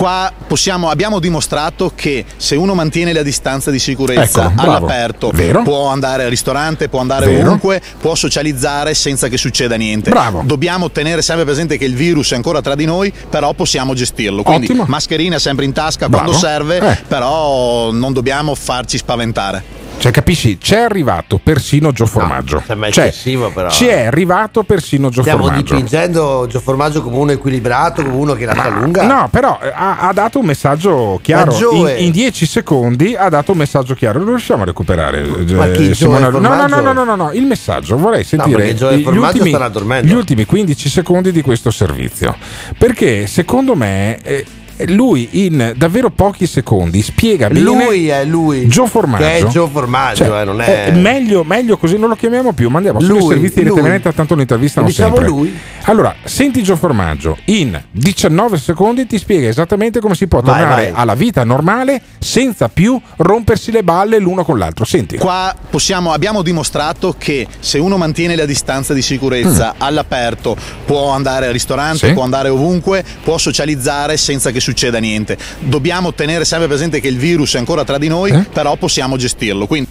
qua possiamo, abbiamo dimostrato che se uno mantiene la distanza di sicurezza Ecco, bravo. all'aperto, Vero. può andare al ristorante, può andare Vero. ovunque, può socializzare senza che succeda niente. Bravo. Dobbiamo tenere sempre presente che il virus è ancora tra di noi, però possiamo gestirlo. Quindi Ottimo. mascherina sempre in tasca Bravo. quando serve, Eh. però non dobbiamo farci spaventare. Cioè, capisci? C'è arrivato persino Gio Formaggio. sembra Cioè, però. Ci è arrivato persino Gio Stiamo Formaggio. dipingendo Gio Formaggio come uno equilibrato, come uno che lascia lunga. No, però eh, ha, ha dato un messaggio chiaro. In, in 10 secondi ha dato un messaggio chiaro. Lo riusciamo a recuperare? eh, Ma chi, Gioe Simona- no, no, no, no, no, no, no, il messaggio. Vorrei sentire Gioe gli, ultimi, gli ultimi 15 secondi di questo servizio. Perché secondo me. eh, lui in davvero pochi secondi spiega bene Lui è lui. Gio Formaggio Che è Gio Formaggio, Cioè, eh, non è... eh, meglio, meglio così non lo chiamiamo più mandiamo solo i Lui, servizi di Rete tanto lo intervistano Diciamo sempre lui. allora senti Gio Formaggio in 19 secondi ti spiega esattamente come si può Vai, tornare vai. alla vita normale senza più rompersi le balle l'uno con l'altro senti Qua possiamo, abbiamo dimostrato che se uno mantiene la distanza di sicurezza all'aperto, può andare al ristorante, Mm. Sì. può andare ovunque, può socializzare senza che succeda niente. Dobbiamo tenere sempre presente che il virus è ancora tra di noi, Eh? però possiamo gestirlo. Quindi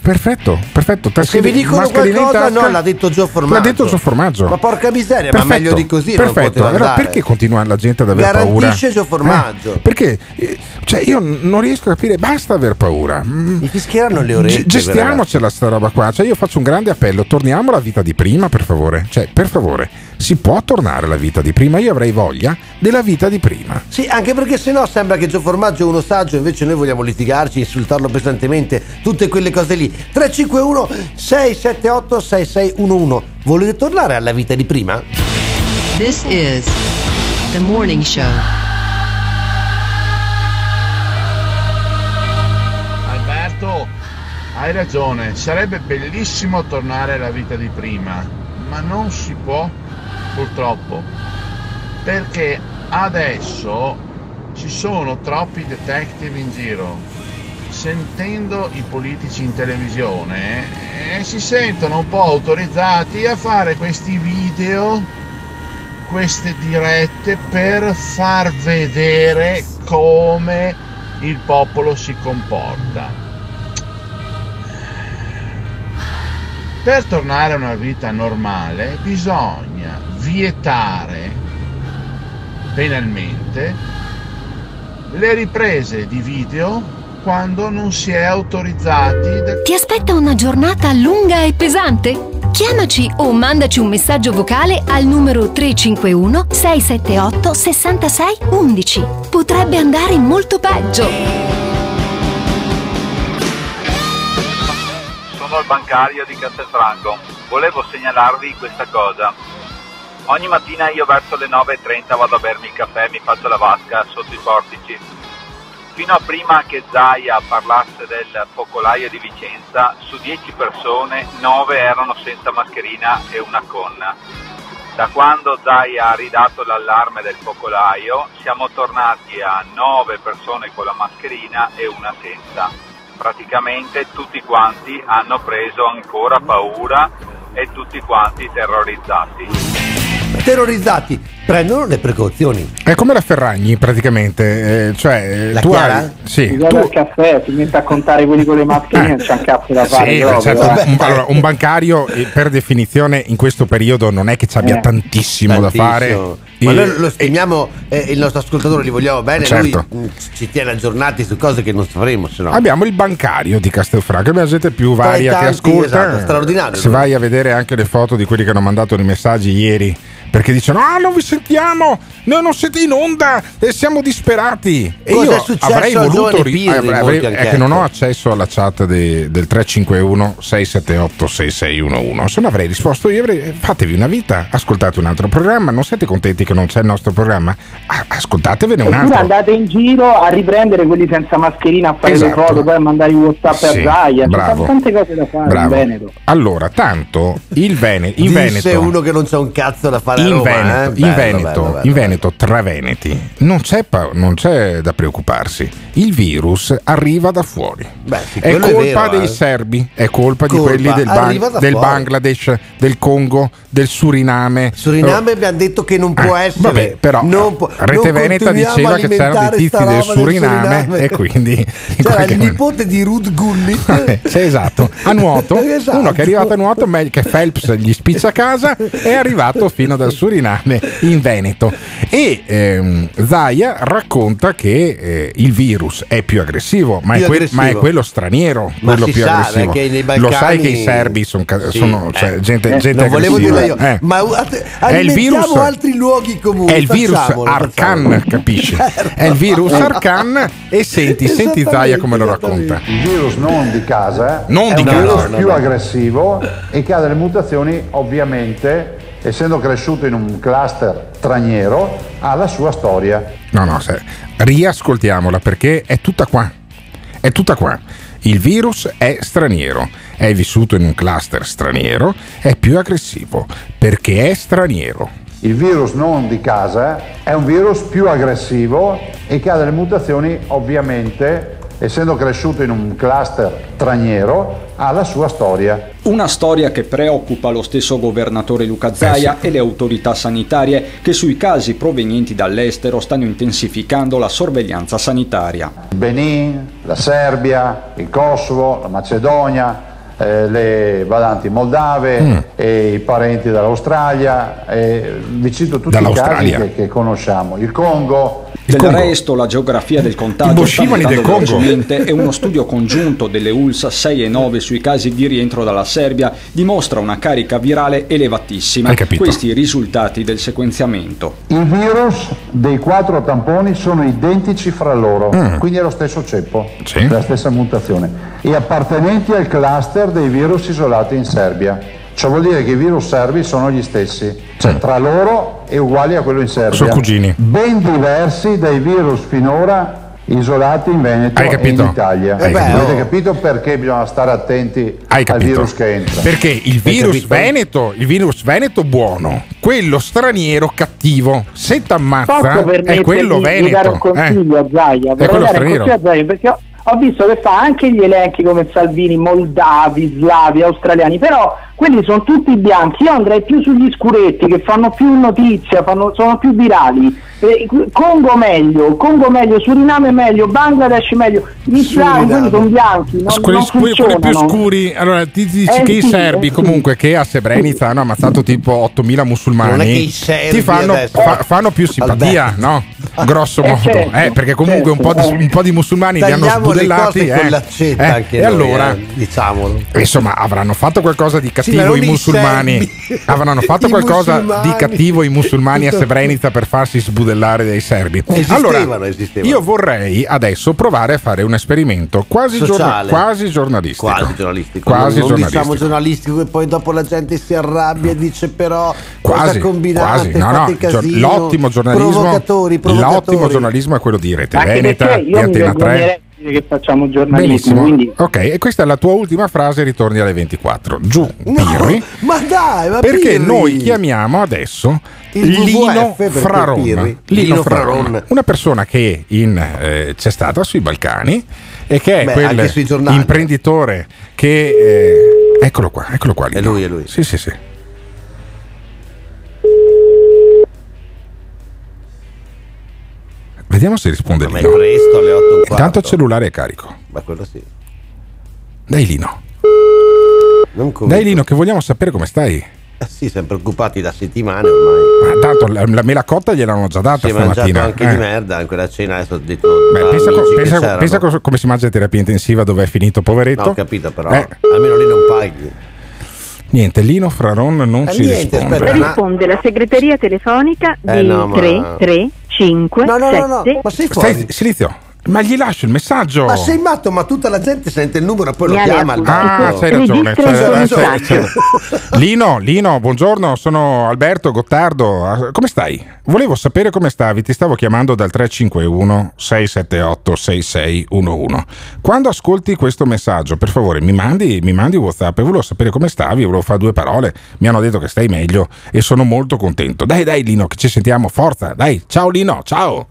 perfetto perfetto Te Se vi dicono qualcosa, tasca. no, l'ha detto Gio Formaggio. l'ha detto Gio Formaggio Ma porca miseria, ma Perfetto, meglio di così perfetto allora perché continua la gente ad aver paura Garantisce Gio Formaggio. Eh, perché eh, cioè io non riesco a capire basta aver paura Mi fischieranno le orecchie. G- gestiamocela sta roba qua. Cioè, io faccio un grande appello: torniamo alla vita di prima, per favore. Cioè, per favore, si può tornare alla vita di prima. Io avrei voglia della vita di prima. Sì, anche perché sennò sembra che Gio Formaggio è uno saggio, invece noi vogliamo litigarci, insultarlo pesantemente, tutte quelle cose lì. 351 678 6611. Volete tornare alla vita di prima? This is the morning show. Alberto, hai ragione, sarebbe bellissimo tornare alla vita di prima, ma non si può purtroppo, perché adesso ci sono troppi detective in giro. Sentendo i politici in televisione eh, si sentono un po' autorizzati a fare questi video, queste dirette per far vedere come il popolo si comporta. Per tornare a una vita normale bisogna vietare penalmente le riprese di video quando non si è autorizzati da Ti aspetta una giornata lunga e pesante? Chiamaci o mandaci un messaggio vocale al numero 351 678 66 11. Potrebbe andare molto peggio. Sono il bancario di Castelfranco. Volevo segnalarvi questa cosa. Ogni mattina io verso le 9.30 vado a bermi il caffè e mi faccio la vasca sotto i portici. Fino a prima che Zaia parlasse del focolaio di Vicenza, su 10 persone 9 erano senza mascherina e una con. Da quando Zaia ha ridato l'allarme del focolaio siamo tornati a 9 persone con la mascherina e una senza. praticamente tutti quanti hanno preso ancora paura e tutti quanti terrorizzati. Terrorizzati prendono le precauzioni. È come la Ferragni praticamente, eh, cioè La tu Chiara? hai... Sì, Si tu, guarda il caffè, si mette a contare quelli con le mascherine, non c'è un cazzo da fare. Sì, proprio, certo, eh. un, allora, un bancario eh, per definizione in questo periodo non è che ci abbia Eh. tantissimo, da fare. Tantissimo. Ma noi lo stimiamo, eh, il nostro ascoltatore li vogliamo bene, Certo. lui mm, ci tiene aggiornati su cose che non sapremo, no. Abbiamo il bancario di Castelfranco, abbiamo gente più varia che tanti, ascolta. esatto, straordinario. Se vai a vedere anche le foto di quelli che hanno mandato i messaggi ieri, perché dicono: Ah, non vi sentiamo, noi non siete in onda e siamo disperati. E Cosa io è successo avrei voluto. giovane ri- Pirri, avrei- molti è che non ho accesso alla chat de- del 351 678 6611. Se no avrei risposto io, avrei- fatevi una vita, ascoltate un altro programma. Non siete contenti che non c'è il nostro programma? Ascoltatevene un Oppure altro. andate in giro a riprendere quelli senza mascherina a fare Esatto. le foto, poi a mandare i WhatsApp Sì, a Zaia. Bravo. sono tante cose da fare Bravo. in Veneto. Allora, tanto il Vene- in Veneto. uno che non c'è un cazzo da fare in Roma, Veneto, eh? in, Bello, Veneto bello, bello. in Veneto, tra Veneti, non c'è, non c'è da preoccuparsi. Il virus arriva da fuori. sì, è quello è colpa vero, dei eh. serbi, è colpa, di Colpa, quelli del, Ban- del. Bangladesh, del Congo, del Suriname. Suriname abbiamo detto che non può Eh, essere. Vabbè, però non può- Rete non Veneta diceva che c'erano dei tizi del roba Suriname, e quindi in C'era il nipote di Ruth Gullit. Eh, sì, esatto, a nuoto, Esatto. uno che è arrivato a nuoto, meglio che Phelps gli spiccia a casa, è arrivato fino dal Suriname in Veneto. E ehm, Zaia racconta che eh, il virus è più aggressivo, ma, Più è, que- aggressivo. ma è quello straniero, Ma quello si più sa, aggressivo. perché nei Lo sai Balcani- che i serbi son ca- Sì, sono cioè, eh, gente, eh, gente aggressiva. dirlo io, Eh. ma È il virus- altri luoghi comuni. È il virus facciamolo, Arcan, facciamolo. capisci? È il virus Arcan e senti, senti Zaia come lo racconta. Il virus non di casa Non è di un casa. virus No, no, più no. aggressivo e che ha delle mutazioni ovviamente essendo cresciuto in un cluster straniero ha la sua storia. No, no, se- riascoltiamola perché è tutta qua. È tutta qua. Il virus è straniero, è vissuto in un cluster straniero, è più aggressivo perché è straniero. Il virus non di casa è un virus più aggressivo e che ha delle mutazioni ovviamente essendo cresciuto in un cluster straniero ha la sua storia. Una storia che preoccupa lo stesso governatore Luca Zaia e le autorità sanitarie che sui casi provenienti dall'estero stanno intensificando la sorveglianza sanitaria. Il Benin, la Serbia, il Kosovo, la Macedonia, eh, le badanti moldave, Mm. e i parenti dall'Australia, e vi cito tutti i casi che, che conosciamo, il Congo. Del resto, la geografia del contagio sta del Congo. velocemente e uno studio congiunto delle ULS 6 e 9 sui casi di rientro dalla Serbia dimostra una carica virale elevatissima. Hai capito. Questi i risultati del sequenziamento. I virus dei quattro tamponi sono identici fra loro, Mm. quindi è lo stesso ceppo, la stessa mutazione, e appartenenti al cluster dei virus isolati in Serbia. Ciò vuol dire che i virus serbi sono gli stessi, cioè tra loro e uguali a quello in Serbia. Sono cugini. Ben diversi dai virus finora isolati in Veneto Hai e capito? in Italia. Hai capito? Avete capito perché bisogna stare attenti Hai al capito? virus che entra? Perché il virus veneto, il virus veneto buono, quello straniero cattivo, se t'ammazza Posso è quello di veneto. dare un eh. consiglio a Zaia? È quello straniero. Ho, visto che fa anche gli elenchi come Salvini, moldavi, slavi, australiani, però quelli sono tutti bianchi. Io andrei più sugli scuretti che fanno più notizia, fanno- sono più virali. Eh, Congo meglio, Congo meglio, Suriname meglio, Bangladesh meglio. Gli slavi, quelli sono bianchi, non, quelli, non scuri- quelli più scuri, allora ti dici Eh che i sì, serbi eh sì. comunque che a Srebrenica hanno ammazzato tipo 8000 musulmani ti fanno, fa- fanno più simpatia, no? Grosso Eh, modo, certo, eh, perché comunque un, po di, un po' di musulmani li hanno Sbudellati cose con eh. l'accetta Eh, anche e noi, allora eh, diciamolo. Insomma, avranno fatto qualcosa di cattivo non i musulmani. serbi. Avranno fatto I qualcosa musulmani. di cattivo i musulmani a Srebrenica per farsi sbudellare dai serbi. Esistevano, allora, esistevano. io vorrei adesso provare a fare un esperimento quasi, giorna- Sociale. quasi giornalistico. Quasi giornalistico. Quasi non, non giornalistico. diciamo giornalistico e poi dopo la gente si arrabbia e dice però Quasi, cosa combinate, quasi. No, no, casino. l'ottimo giornalismo, provocatori, provocatori. l'ottimo giornalismo è quello di Rete Veneta, di Antena 3. Dire che facciamo giornalismo, Benissimo. quindi Ok, e questa è la tua ultima frase, ritorni alle 24. Giù, Pirri. Ma dai, ma Perché Pirri. noi chiamiamo adesso Il Lino Fraron. Lino Lino Fraron, Fraron. una persona che in, eh, c'è stata sui Balcani e che è Beh, quel imprenditore che... eh, eccolo qua, eccolo qua. È lui, è lui. Sì, sì, sì. Vediamo se risponde Ma è Lino. presto, alle 8 e un quarto. Intanto il cellulare è carico. Ma quello sì. Dai Lino. Dai Lino che vogliamo sapere come stai. Eh sì, siamo preoccupati da settimane ormai. Ma tanto la, la mela cotta gliel'hanno già data Si è mangiato stamattina. anche eh. di merda in quella cena, adesso ho detto Beh, pensa, co- pensa- pensa cosa- come si mangia in terapia intensiva dove è finito poveretto. No, ho capito però, Eh. almeno lì non paghi. Niente, Lino Fraron non Eh, ci niente, risponde. aspetta, ma- Risponde la segreteria telefonica di Eh, no, ma- 335 No, no, no, no, ma sei fuori? Stai, Silizio, ma gli lascio il messaggio. Ma sei matto, ma tutta la gente sente il numero e poi lo Mi ha chiama. al Ah, banco. c'hai ragione. C'hai- c'hai- c'hai- Lino, Lino, buongiorno, sono Alberto Gottardo. Ah, Come stai? Volevo sapere come stavi, ti stavo chiamando dal 351 678 6611. Quando ascolti questo messaggio, per favore, mi mandi, mi mandi WhatsApp e volevo sapere come stavi, volevo fare due parole. Mi hanno detto che stai meglio e sono molto contento. Dai, dai, Lino, che ci sentiamo, forza. Dai, ciao Lino, ciao.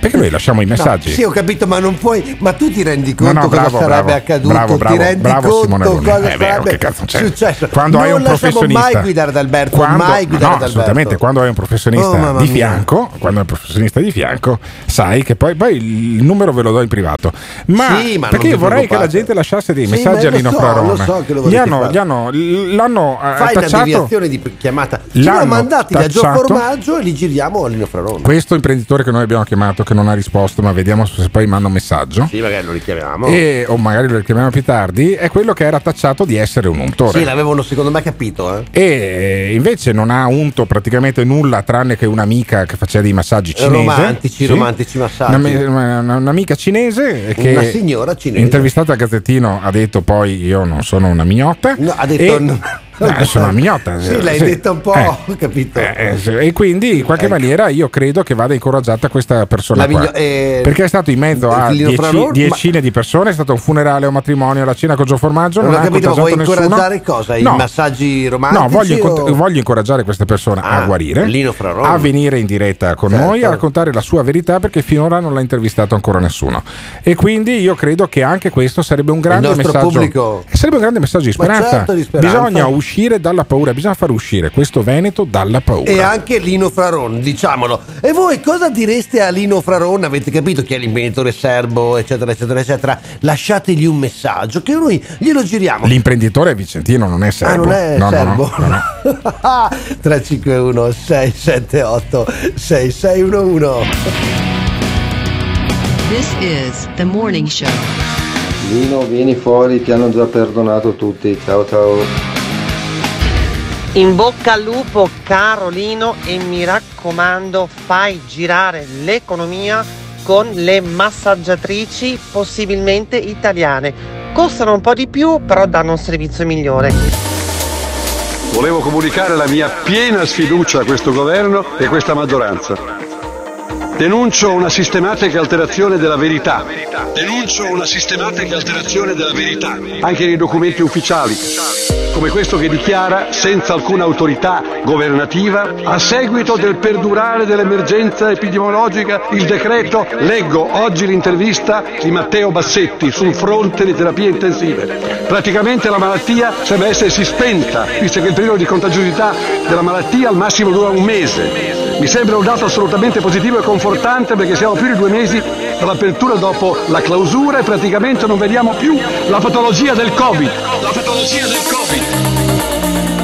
Perché noi lasciamo i messaggi? No, sì, ho capito, ma non puoi. Ma tu ti rendi No, conto no, bravo, cosa sarebbe bravo, accaduto? bravo, bravo, ti rendi bravo conto Simone Luni. cosa Eh, vero, sarebbe che cazzo c'è? successo? Quando non hai un professionista mai guidare da Alberto, quando- mai guidare no, Alberto. assolutamente quando hai un professionista Oh, di fianco quando hai un professionista di fianco sai che poi, poi il numero ve lo do in privato ma, Sì, ma perché io vorrei che la gente lasciasse dei Sì, messaggi ma a Lino so, Fraron lo so che lo gli hanno, gli hanno, l'hanno eh, Fai una deviazione di chiamata. Ci hanno mandati da Gio. Formaggio e li giriamo a Lino Frarone. questo imprenditore che noi abbiamo chiamato che non ha risposto ma vediamo se poi manda un messaggio Sì, magari lo richiamiamo. e, o magari lo richiamiamo più tardi è quello che era tacciato di essere un untore Sì, l'avevano secondo me capito, eh. e invece non ha unto praticamente nulla tranne che un'amica che faceva dei massaggi cinesi Romantici, romantici massaggi. Una una- un'amica cinese che Una signora cinese. intervistata a Gazzettino ha detto poi io non sono una mignotta No, ha detto e- no. No, sono una mignotta Sì, l'hai Sì. detto un po', Eh. capito. Eh, eh, e quindi in qualche Ecco. maniera io credo che vada incoraggiata questa persona migno- eh, perché è stato in mezzo a dieci- Fraron, ma- diecine di persone è stato un funerale un matrimonio la cena con Gio Formaggio Non non, ho capito, vuoi nessuno incoraggiare cosa? I No. massaggi romantici? No, voglio, o- voglio incoraggiare questa persona a Ah, guarire, Lino Fraron. a venire in diretta con Certo. noi, a raccontare la sua verità perché finora non l'ha intervistato ancora nessuno. E quindi io credo che anche questo sarebbe un grande messaggio. pubblico- eh, Sarebbe un grande messaggio di Ma speranza. certo, di speranza. Bisogna uscire dalla paura, bisogna far uscire questo Veneto dalla paura. E anche Lino Fraron, diciamolo. E voi cosa direste a Lino Fraron? Avete capito chi è l'imprenditore serbo, eccetera, eccetera, eccetera. Lasciategli un messaggio che noi glielo giriamo. L'imprenditore vicentino non è serbo. Ah, non è No, no, serbo? no, no, no. 351 678 6611 This is the morning show. Lino, vieni fuori, ti hanno già perdonato tutti. Ciao ciao. In bocca al lupo Carolino e mi raccomando fai girare l'economia con le massaggiatrici possibilmente italiane. Costano un po' di più però danno un servizio migliore. Volevo comunicare la mia piena sfiducia a questo governo e a questa maggioranza. Denuncio una sistematica alterazione della verità. Denuncio una sistematica alterazione della verità. Anche nei documenti ufficiali. Come questo che dichiara, senza alcuna autorità governativa, a seguito del perdurare dell'emergenza epidemiologica, il decreto, leggo oggi l'intervista di Matteo Bassetti sul fronte di terapie intensive. Praticamente la malattia sembra essersi spenta, visto che il periodo di contagiosità della malattia al massimo dura un mese. Mi sembra un dato assolutamente positivo e confortante perché siamo più di due mesi dall'apertura dopo la clausura e praticamente non vediamo più la patologia del Covid. La patologia del Covid.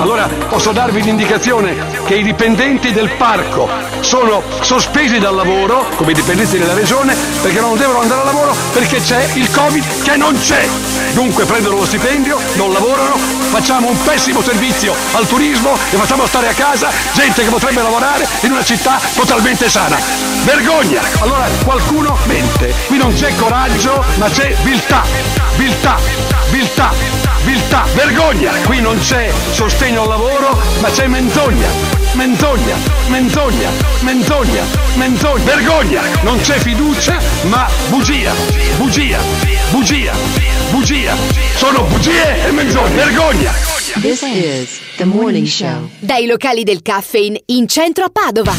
Allora posso darvi l'indicazione che i dipendenti del parco sono sospesi dal lavoro, come i dipendenti della regione, perché non devono andare al lavoro perché c'è il Covid che non c'è. Dunque prendono lo stipendio, non lavorano, facciamo un pessimo servizio al turismo e facciamo stare a casa gente che potrebbe lavorare in una città totalmente sana. Vergogna! Allora qualcuno mente, qui non c'è coraggio, ma c'è viltà, viltà, viltà, viltà, vergogna! Qui non c'è sostegno al lavoro, ma c'è menzogna. Menzogna, menzogna, menzogna, menzogna, vergogna! Non c'è fiducia, ma bugia, bugia, bugia, bugia. Sono bugie e menzogne, vergogna! This is the morning show. Dai locali del caffeine in centro a Padova.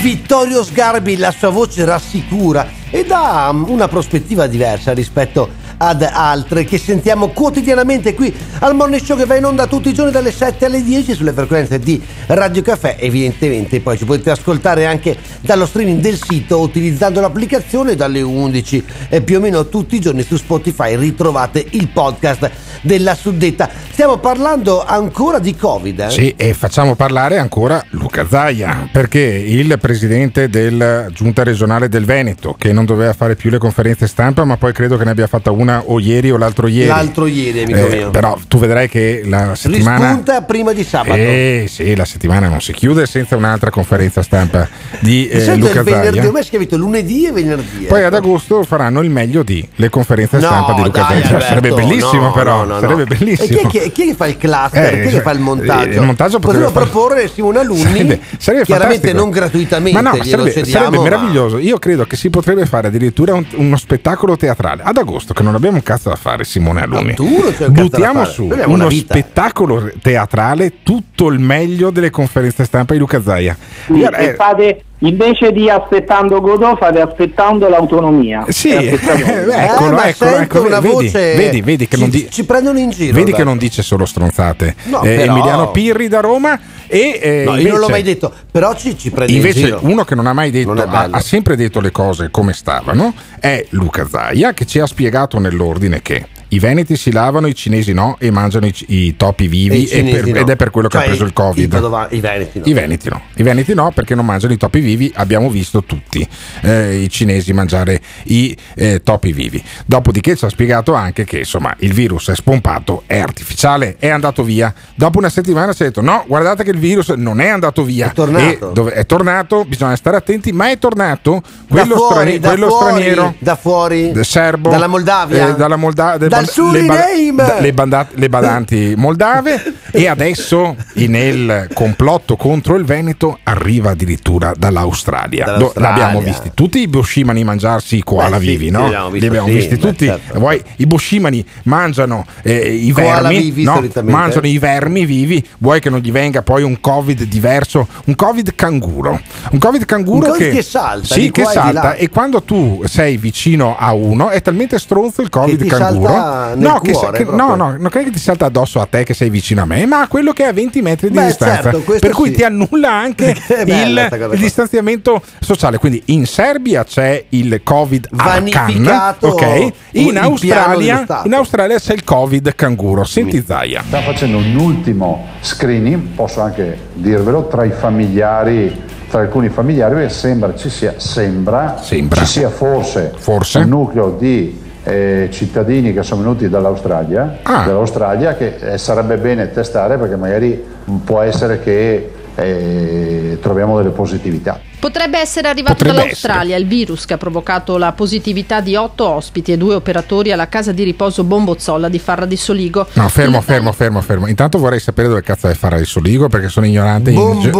Vittorio Sgarbi, la sua voce rassicura e dà um, una prospettiva diversa rispetto ad altre che sentiamo quotidianamente qui al Morning Show che va in onda tutti i giorni dalle 7 alle 10 sulle frequenze di Radio Caffè evidentemente. Poi ci potete ascoltare anche dallo streaming del sito utilizzando l'applicazione dalle 11 e più o meno tutti i giorni su Spotify ritrovate il podcast della suddetta. Stiamo parlando ancora di Covid eh? Sì, e facciamo parlare ancora Luca Zaia, perché il presidente della giunta regionale del Veneto, che non doveva fare più le conferenze stampa, ma poi credo che ne abbia fatta una o ieri o l'altro ieri. l'altro ieri amico Eh, mio però tu vedrai che la settimana. rispunta prima di sabato Eh sì, la settimana non si chiude senza un'altra conferenza stampa di eh, solito Luca il venerdì, ormai è scritto lunedì e venerdì. Poi ecco. ad agosto faranno il meglio di le conferenze No, stampa di Luca dai, sarebbe bellissimo, no, però. no, no, no. sarebbe E bellissimo. chi è, che, chi è che fa il cluster? Eh, chi è che fa il montaggio? il montaggio Potremmo fare- proporre Simone Alunni, Sarebbe- sarebbe chiaramente fantastico. non gratuitamente, Ma no, sarebbe, cediamo, sarebbe meraviglioso. Io credo che si potrebbe fare addirittura un- uno spettacolo teatrale ad agosto, che non abbiamo un cazzo da fare, Simone Alunni. un cazzo da Buttiamo su uno vita. spettacolo teatrale, tutto il meglio delle conferenze stampa di Luca Zaia. Sì, Io- e eh, fate, invece di aspettando Godot fate aspettando l'autonomia. Sì, E aspettate- eh, eccolo, Eh, ma eccolo, una vedi, voce- vedi, vedi che ci, non di- ci prendono in giro. Vedi che Alberto. non dice solo stronzate. No, Eh, però- Emiliano Pirri da Roma e eh, No, io invece- non l'ho mai detto, però ci, ci prende in Invece giro. uno che non ha mai detto, ha, ha sempre detto le cose come stavano, è Luca Zaia che ci ha spiegato nell'ordine che i veneti si lavano, i cinesi no e mangiano i, i topi vivi i e per- no. ed è per quello che Cioè, ha preso il I, covid. padova- i veneti no. I veneti no, i veneti no perché non mangiano i topi vivi, abbiamo visto tutti eh, i cinesi mangiare i eh, topi vivi. Dopodiché ci ha spiegato anche che insomma il virus è spompato, è artificiale, è andato via. Dopo una settimana ci ha detto no, guardate che il virus non è andato via, è tornato. Dove- è tornato, bisogna stare attenti, ma è tornato Da quello, fuori, strani- da quello fuori, straniero. da fuori, del serbo, dalla Moldavia, eh, dalla Molda- del dal Suriname. le, ba- le badanti moldave e adesso nel complotto contro il Veneto arriva addirittura dall'Australia. Do- l'abbiamo visti tutti i boschimani mangiarsi i koala Beh, sì, vivi, sì, no? li abbiamo Li visti, abbiamo sì, visti beh, tutti. certo. Poi i boschimani mangiano eh, i vermi, vivi, no? mangiano i vermi vivi. Vuoi che non gli venga poi un covid diverso, un covid canguro, un covid canguro Un covid che, che salta sì, che e salta e quando tu sei vicino a uno è talmente stronzo il covid ti canguro salta nel no, che, cuore che- no, no, non credo che ti salta addosso a te che sei vicino a me, ma a quello che è a 20 metri di Beh, distanza. certo, per cui sì. ti annulla anche il, il distanziamento sociale. Quindi in Serbia c'è il covid Arcan, Vanificato ok? In Australia, in Australia c'è il covid canguro. Senti Zaia. Sta facendo un ultimo screening, posso anche dirvelo, tra i familiari, tra alcuni familiari, perché sembra ci sia, sembra, Sembra. ci sia forse, Forse. un nucleo di eh, cittadini che sono venuti dall'Australia, Ah. dall'Australia che eh, sarebbe bene testare perché magari può essere che eh, troviamo delle positività. Potrebbe essere arrivato Potrebbe dall'Australia il virus che ha provocato la positività di otto ospiti e due operatori alla casa di riposo Bombozzolla di Farra di Soligo. No, fermo, fermo, fermo, fermo. Intanto vorrei sapere dove cazzo è Farra di Soligo perché sono ignorante in, ge-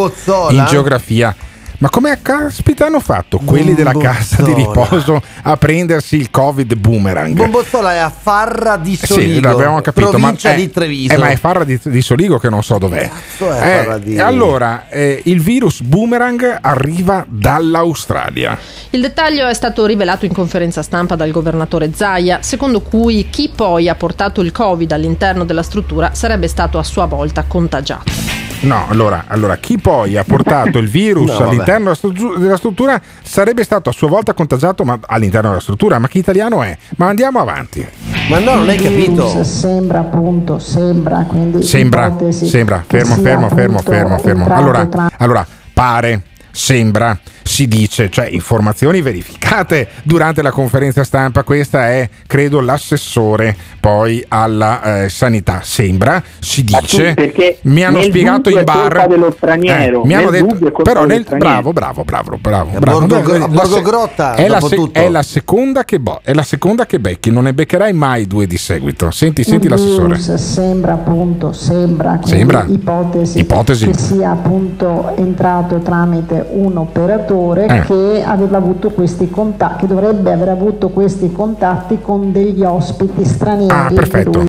in geografia. Ma come caspita hanno fatto quelli della casa di riposo a prendersi il Covid boomerang? Bombozzola è a Farra di Sì, Soligo, l'abbiamo capito, ma provincia è, di Treviso. eh, ma è Farra di, di Soligo che non so dov'è. Cazzo è Eh, Farra di- e allora, eh, il virus boomerang arriva dall'Australia. Il dettaglio è stato rivelato in conferenza stampa dal governatore Zaia, secondo cui chi poi ha portato il Covid all'interno della struttura sarebbe stato a sua volta contagiato. No, allora, allora, chi poi ha portato il virus No, all'interno della, stru- della struttura sarebbe stato a sua volta contagiato ma all'interno della struttura. Ma che italiano è? Ma andiamo avanti. Ma no, non hai capito. Sembra appunto, sembra, quindi Sembra, sembra, fermo, fermo, fermo, fermo, fermo. Allora, tra- allora, pare, sembra, si dice, cioè informazioni verificate durante la conferenza stampa. Questa è, credo, l'assessore poi alla eh, sanità. Sembra, si dice, perché mi hanno spiegato in bar. straniero, mi hanno detto, però nel, bravo, bravo, bravo, bravo, bravo. Borgo- Borgo Grotta, è la, se- è la seconda che bo- è la seconda che becchi, non ne beccherai mai due di seguito. Senti, senti il l'assessore. sembra appunto, sembra, Sembra. ipotesi, Ipotesi. che sia appunto entrato tramite un operatore Eh. che aveva avuto questi contatti, che dovrebbe aver avuto questi contatti con degli ospiti stranieri. Ah, perfetto.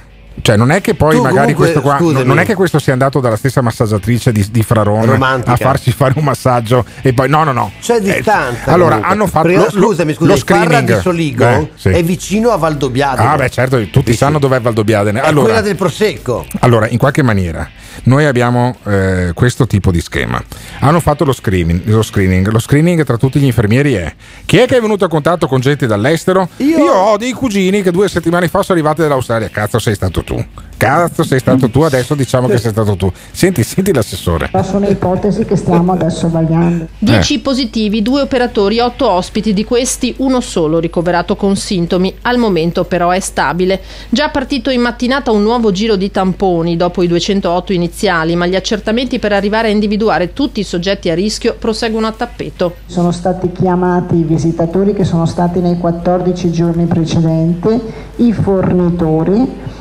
Cioè, non è che poi Tu magari comunque, questo qua. scusami. Non è che questo sia andato dalla stessa massaggiatrice di, di Frarone Romantica. a farsi fare un massaggio e poi. No, no, no. C'è Eh, distanza. allora, comunque. hanno fatto. Perché, lo- lo- scusami, lo scusami, Farra screening. di Soligo Eh, sì. è vicino a Valdobbiadene. Ah, beh, certo, tutti sanno dov'è Valdobbiadene. È Allora, quella del Prosecco. allora, in qualche maniera, noi abbiamo eh, questo tipo di schema. Hanno fatto lo screening, lo screening. Lo screening tra tutti gli infermieri è chi è che è venuto a contatto con gente dall'estero? Io, ho dei cugini che due settimane fa sono arrivati dall'Australia. Cazzo, sei stato tu. Cazzo, sei stato tu. Adesso diciamo che sei stato tu. Senti, senti l'assessore. Sono ipotesi che stiamo adesso vagliando. 10 positivi, 2 operatori, 8 ospiti, di questi uno solo ricoverato con sintomi, al momento però è stabile. Già partito in mattinata un nuovo giro di tamponi dopo i 208 iniziali, ma gli accertamenti per arrivare a individuare tutti i soggetti a rischio proseguono a tappeto. Sono stati chiamati i visitatori che sono stati nei 14 giorni precedenti, i fornitori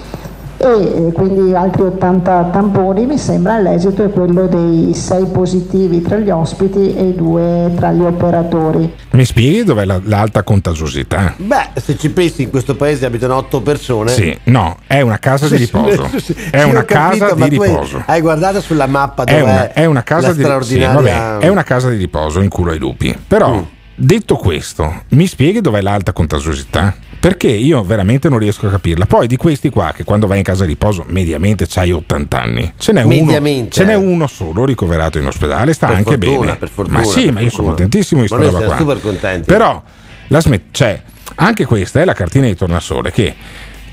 e eh, quindi altri 80 tamponi, mi sembra l'esito è quello dei 6 positivi tra gli ospiti e 2 tra gli operatori. Mi spieghi dov'è la- l'alta contagiosità? Beh, se ci pensi, in questo paese abitano 8 persone. Sì, no, è una casa di sì, riposo. sì, sì, È una capito, casa di riposo. Hai guardato sulla mappa È dov'è una, è una casa di straordinaria... vabbè, è una casa di riposo in culo ai lupi. Però, Mm. Detto questo, mi spieghi dov'è l'alta contagiosità? Perché io veramente non riesco a capirla. Poi di questi qua, che quando vai in casa di riposo, mediamente c'hai 80 anni, ce n'è, uno, ce n'è eh. uno solo ricoverato in ospedale, sta Per anche fortuna, bene. per fortuna, ma sì, ma io sono contentissimo di questa roba qua. super contenti. Però, la smet- cioè, anche questa è la cartina di tornasole che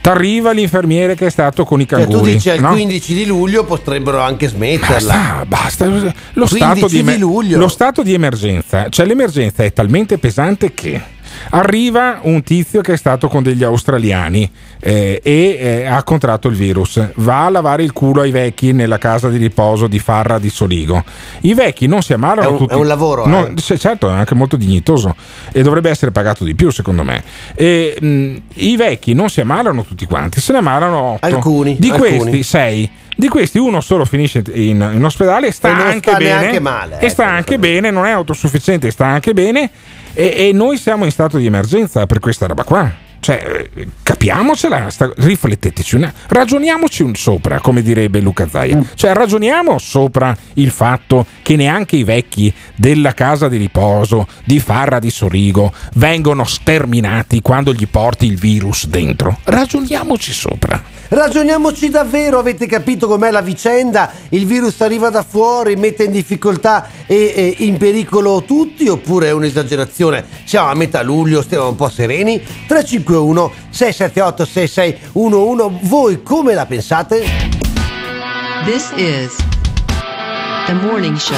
t'arriva l'infermiere che è stato con i Cioè, tu canguri. dici al no? 15 di luglio potrebbero anche smetterla. Basta, basta. Lo 15 stato di, di lo stato di emergenza, cioè l'emergenza è talmente pesante che arriva un tizio che è stato con degli australiani eh, e eh, ha contratto il virus, va a lavare il culo ai vecchi nella casa di riposo di Farra di Soligo. I vecchi non si ammalano È un- tutti. è un lavoro, No, eh. certo, è anche molto dignitoso e dovrebbe essere pagato di più secondo me. E, mh, I vecchi non si ammalano tutti quanti, se ne ammalano otto. Alcuni, Di alcuni. questi sei. Di questi uno solo finisce in, in ospedale, sta E anche sta bene. male, e eh, sta anche bene, non è autosufficiente, sta anche bene. E, e noi siamo in stato di emergenza per questa roba qua. Cioè, capiamocela, sta- rifletteteci, una- ragioniamoci un sopra, come direbbe Luca Zaia. Cioè, ragioniamo sopra il fatto che neanche i vecchi della casa di riposo di Farra di Sorigo vengono sterminati quando gli porti il virus dentro. Ragioniamoci sopra. Ragioniamoci davvero, avete capito com'è la vicenda? Il virus arriva da fuori, mette in difficoltà e, e in pericolo tutti oppure è un'esagerazione? Siamo a metà luglio, stiamo un po' sereni. 351 678 6611, voi come la pensate? This is the morning show.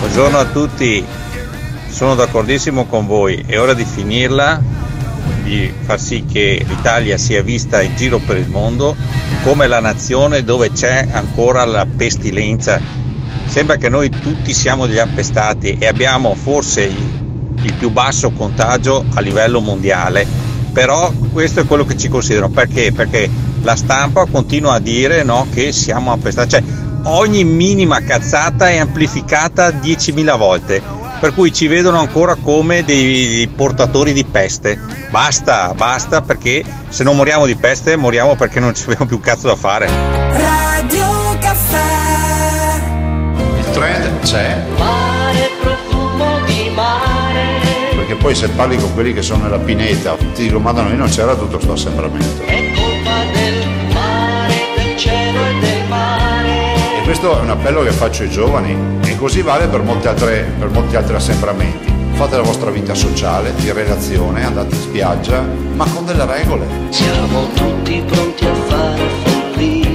Buongiorno a tutti, sono d'accordissimo con voi, è ora di finirla, di far sì che l'Italia sia vista in giro per il mondo come la nazione dove c'è ancora la pestilenza. Sembra che noi tutti siamo degli appestati e abbiamo forse il, più basso contagio a livello mondiale, però questo è quello che ci considerano. Perché? Perché la stampa continua a dire no, che siamo appestati. Cioè, ogni minima cazzata è amplificata 10.000 volte, per cui ci vedono ancora come dei, dei portatori di peste. Basta, basta, perché se non moriamo di peste moriamo perché non ci abbiamo più cazzo da fare. Radio Caffè. Il trend c'è, poi se parli con quelli che sono nella pineta, ti dicono ma da noi non c'era tutto sto assembramento. È colpa del mare, del cielo e del mare. E questo è un appello che faccio ai giovani e così vale per, molte altre- per molti altri assembramenti. Fate la vostra vita sociale, di relazione, andate in spiaggia, ma con delle regole. Siamo tutti pronti a fare follie.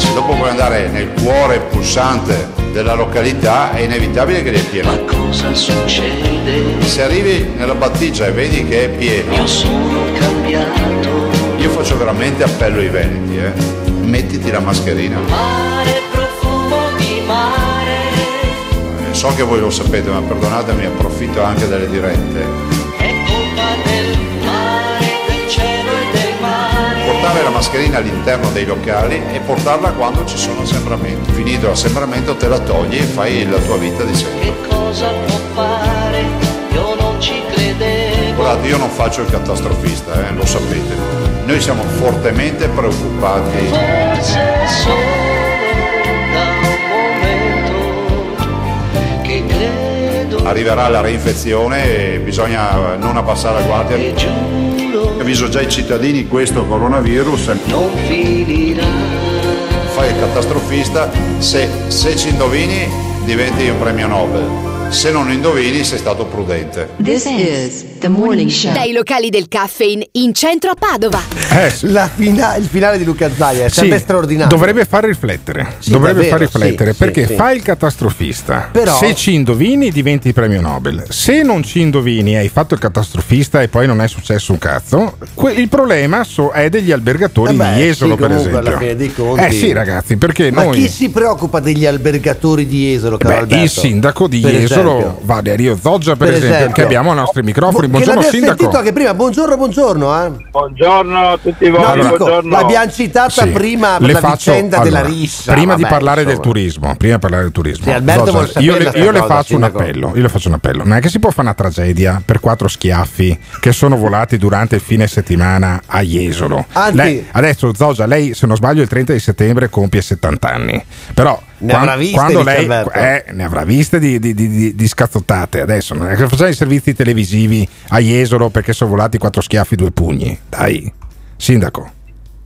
Se dopo puoi andare nel cuore pulsante della località è inevitabile che è pieno. Ma cosa succede? Se arrivi nella battigia e vedi che è pieno, Io sono cambiato. io faccio veramente appello ai veneti, eh. mettiti la mascherina. Mare, profumo di mare. So che voi lo sapete, ma perdonatemi, approfitto anche delle dirette. Portare la mascherina all'interno dei locali e portarla quando ci sono assembramenti. Finito l'assembramento te la togli e fai la tua vita di sempre. Che cosa può fare? Io non ci credevo. Guardate, io non faccio il catastrofista, eh, lo sapete. Noi siamo fortemente preoccupati. Forse credo Arriverà la reinfezione e bisogna non abbassare la guardia. Avviso già i cittadini, questo coronavirus non finirà. fai il catastrofista, se, se ci indovini diventi un premio Nobel. Se non indovini sei stato prudente. This is the morning show. Dai locali del caffeine in centro a Padova. La fina- il finale di Luca Zaia è Sì, sempre straordinario. Dovrebbe far riflettere. Sì, dovrebbe davvero, far riflettere sì, perché sì, sì. fai il catastrofista. Però- Se ci indovini, diventi premio Nobel. Se non ci indovini, hai fatto il catastrofista e poi non è successo un cazzo. que- il problema so- è degli albergatori Eh beh, di Jesolo, sì, per esempio. alla fine dei conti- Eh sì, ragazzi, perché Ma noi. chi si preoccupa degli albergatori di Jesolo, caro Beh, Alberto? il sindaco di Per Esempio. Valerio Zoggia, per, Per esempio, esempio. che abbiamo ai nostri microfoni. Che Buongiorno, sindaco. sentito anche prima. Buongiorno, buongiorno. Eh. Buongiorno a tutti voi, No, dico, buongiorno. l'abbiamo citata Sì. prima per Le la faccio- vicenda allora, della rissa. Prima di vabbè, parlare del turismo, prima di parlare del turismo, Sì, Zoggia, io, le, io le cosa, faccio un sindaco. appello. Io le faccio un appello. Non è che si può fare una tragedia per quattro schiaffi che sono volati durante il fine settimana a Jesolo. Anzi- Lei- adesso, Zoggia, lei, se non sbaglio, il 30 di settembre compie 70 anni. Però. Ne quan- avrà viste, quando lei eh, ne avrà viste di, di, di- di- scazzottate adesso non è che facciamo i servizi televisivi a Jesolo perché sono volati quattro schiaffi due pugni dai sindaco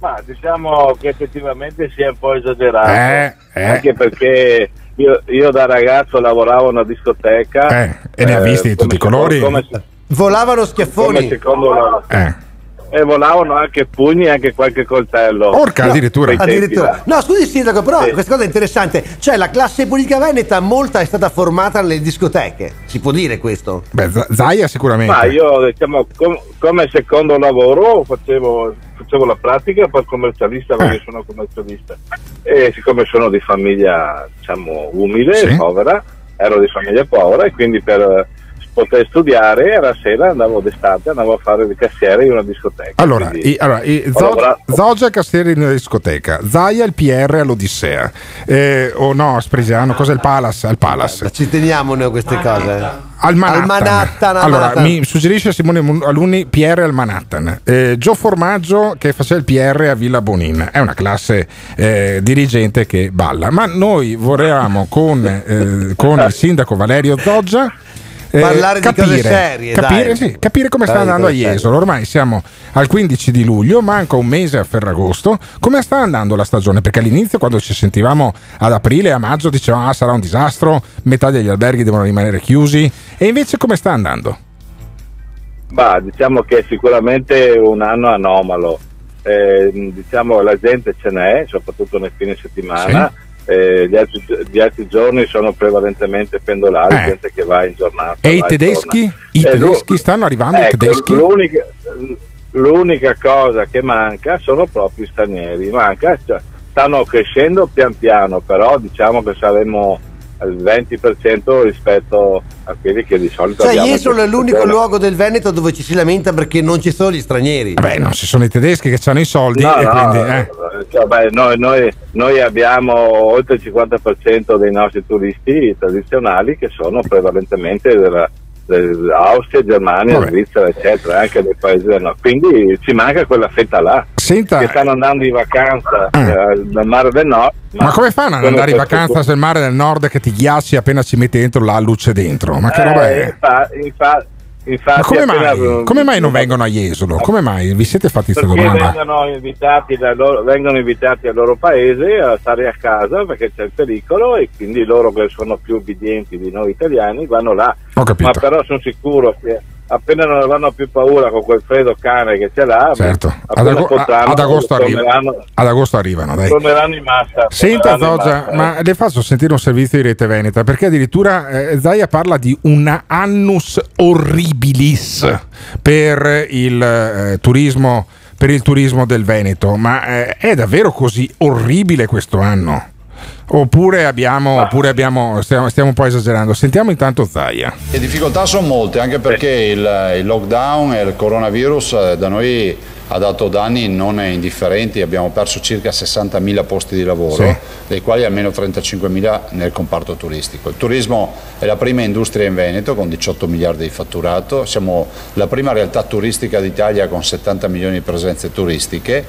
Ma diciamo che effettivamente si è un po' esagerato. Eh, eh. Anche perché io, io da ragazzo lavoravo in una discoteca. Eh, e ne ha visti di tutti i colori? Come, Volavano schiaffoni. come secondo loro. Eh. E volavano anche pugni e anche qualche coltello. Porca, No, addirittura. Addirittura. No, scusi sindaco, però Sì. questa cosa è interessante. Cioè, la classe politica veneta molta è stata formata nelle discoteche. Si può dire questo? Beh, Zaia sicuramente Ma io diciamo com- come secondo lavoro facevo, facevo la pratica per commercialista perché sono commercialista e siccome sono di famiglia diciamo umile, Sì. povera, ero di famiglia povera e quindi per eh, poter studiare alla sera andavo d'estate, andavo a fare il cassiere in una discoteca. allora, Quindi i, allora i- Zoggia Castieri in discoteca Zaia il PR all'Odissea eh, o no Spresiano cos'è il Palace al Palace Ci teniamo noi a queste cose. Al Manhattan. Al Manhattan, al allora, Manhattan. mi suggerisce Simone Alunni PR al Manhattan. Eh, Gio Formaggio che faceva il PR a Villa Bonin. È una classe eh, dirigente che balla. Ma noi vorremmo con, eh, con il sindaco Valerio Zoggia. Eh, Parlare di cose serie, capire, dai. sì, capire come sta Dai, andando a. Jesolo. Ormai siamo al 15 di luglio, manca un mese a Ferragosto. Come sta andando la stagione? Perché all'inizio, quando ci sentivamo ad aprile, a maggio, dicevamo ah, sarà un disastro, metà degli alberghi devono rimanere chiusi. E invece come sta andando? Bah, diciamo che è sicuramente un anno anomalo. Eh, diciamo la gente ce n'è, soprattutto nel fine settimana. Eh, gli, altri, gli altri giorni sono prevalentemente pendolari, Eh. gente che va in giornata. E i tedeschi? I Eh, tedeschi stanno arrivando? I ecco, tedeschi? l'unica, l'unica cosa che manca sono proprio i stranieri. Manca, cioè, stanno crescendo pian piano, però diciamo che saremo al 20% rispetto a quelli che di solito Cioè, Jesolo è l'unico stagione. luogo del Veneto dove ci si lamenta perché non ci sono gli stranieri. Beh, non ci sono i tedeschi che hanno i soldi No, e no, quindi... eh. cioè, beh, noi, noi- noi abbiamo oltre il 50% dei nostri turisti tradizionali che sono prevalentemente della, dell'Austria, Germania, Vabbè. Svizzera, eccetera, anche dei paesi del nord. Quindi ci manca quella fetta là. Senta- che stanno andando in vacanza eh, dal mare del nord. Ma come fanno ad andare in vacanza sul mare del nord che ti ghiacci appena ci metti dentro la luce dentro? Ma che roba Eh, è? infa- infa- infatti, Ma come mai? Come mai non vengono a Jesolo? Come mai? Vi siete fatti questa domanda? vengono invitati, loro, vengono invitati al loro paese a stare a casa perché c'è il pericolo e quindi loro che sono più obbedienti di noi italiani vanno là. Ma però sono sicuro che appena non avranno più paura con quel freddo cane che c'è là, Certo, ad, ago- potranno, ad agosto arriva- ad agosto arrivano, dai. torneranno in massa. Senta Zoggia, massa. ma le faccio sentire un servizio di Rete Veneta perché addirittura eh, Zaia parla di una annus horribilis per il eh, turismo per il turismo del Veneto, ma eh, è davvero così orribile questo anno? Oppure abbiamo, oppure abbiamo stiamo, stiamo un po' esagerando. Sentiamo intanto Zaia. Le difficoltà sono molte, anche perché il, il lockdown e il coronavirus eh, da noi ha dato danni non indifferenti, abbiamo perso circa 60.000 posti di lavoro, Sì. dei quali almeno 35.000 nel comparto turistico. Il turismo è la prima industria in Veneto con 18 miliardi di fatturato, siamo la prima realtà turistica d'Italia con 70 milioni di presenze turistiche.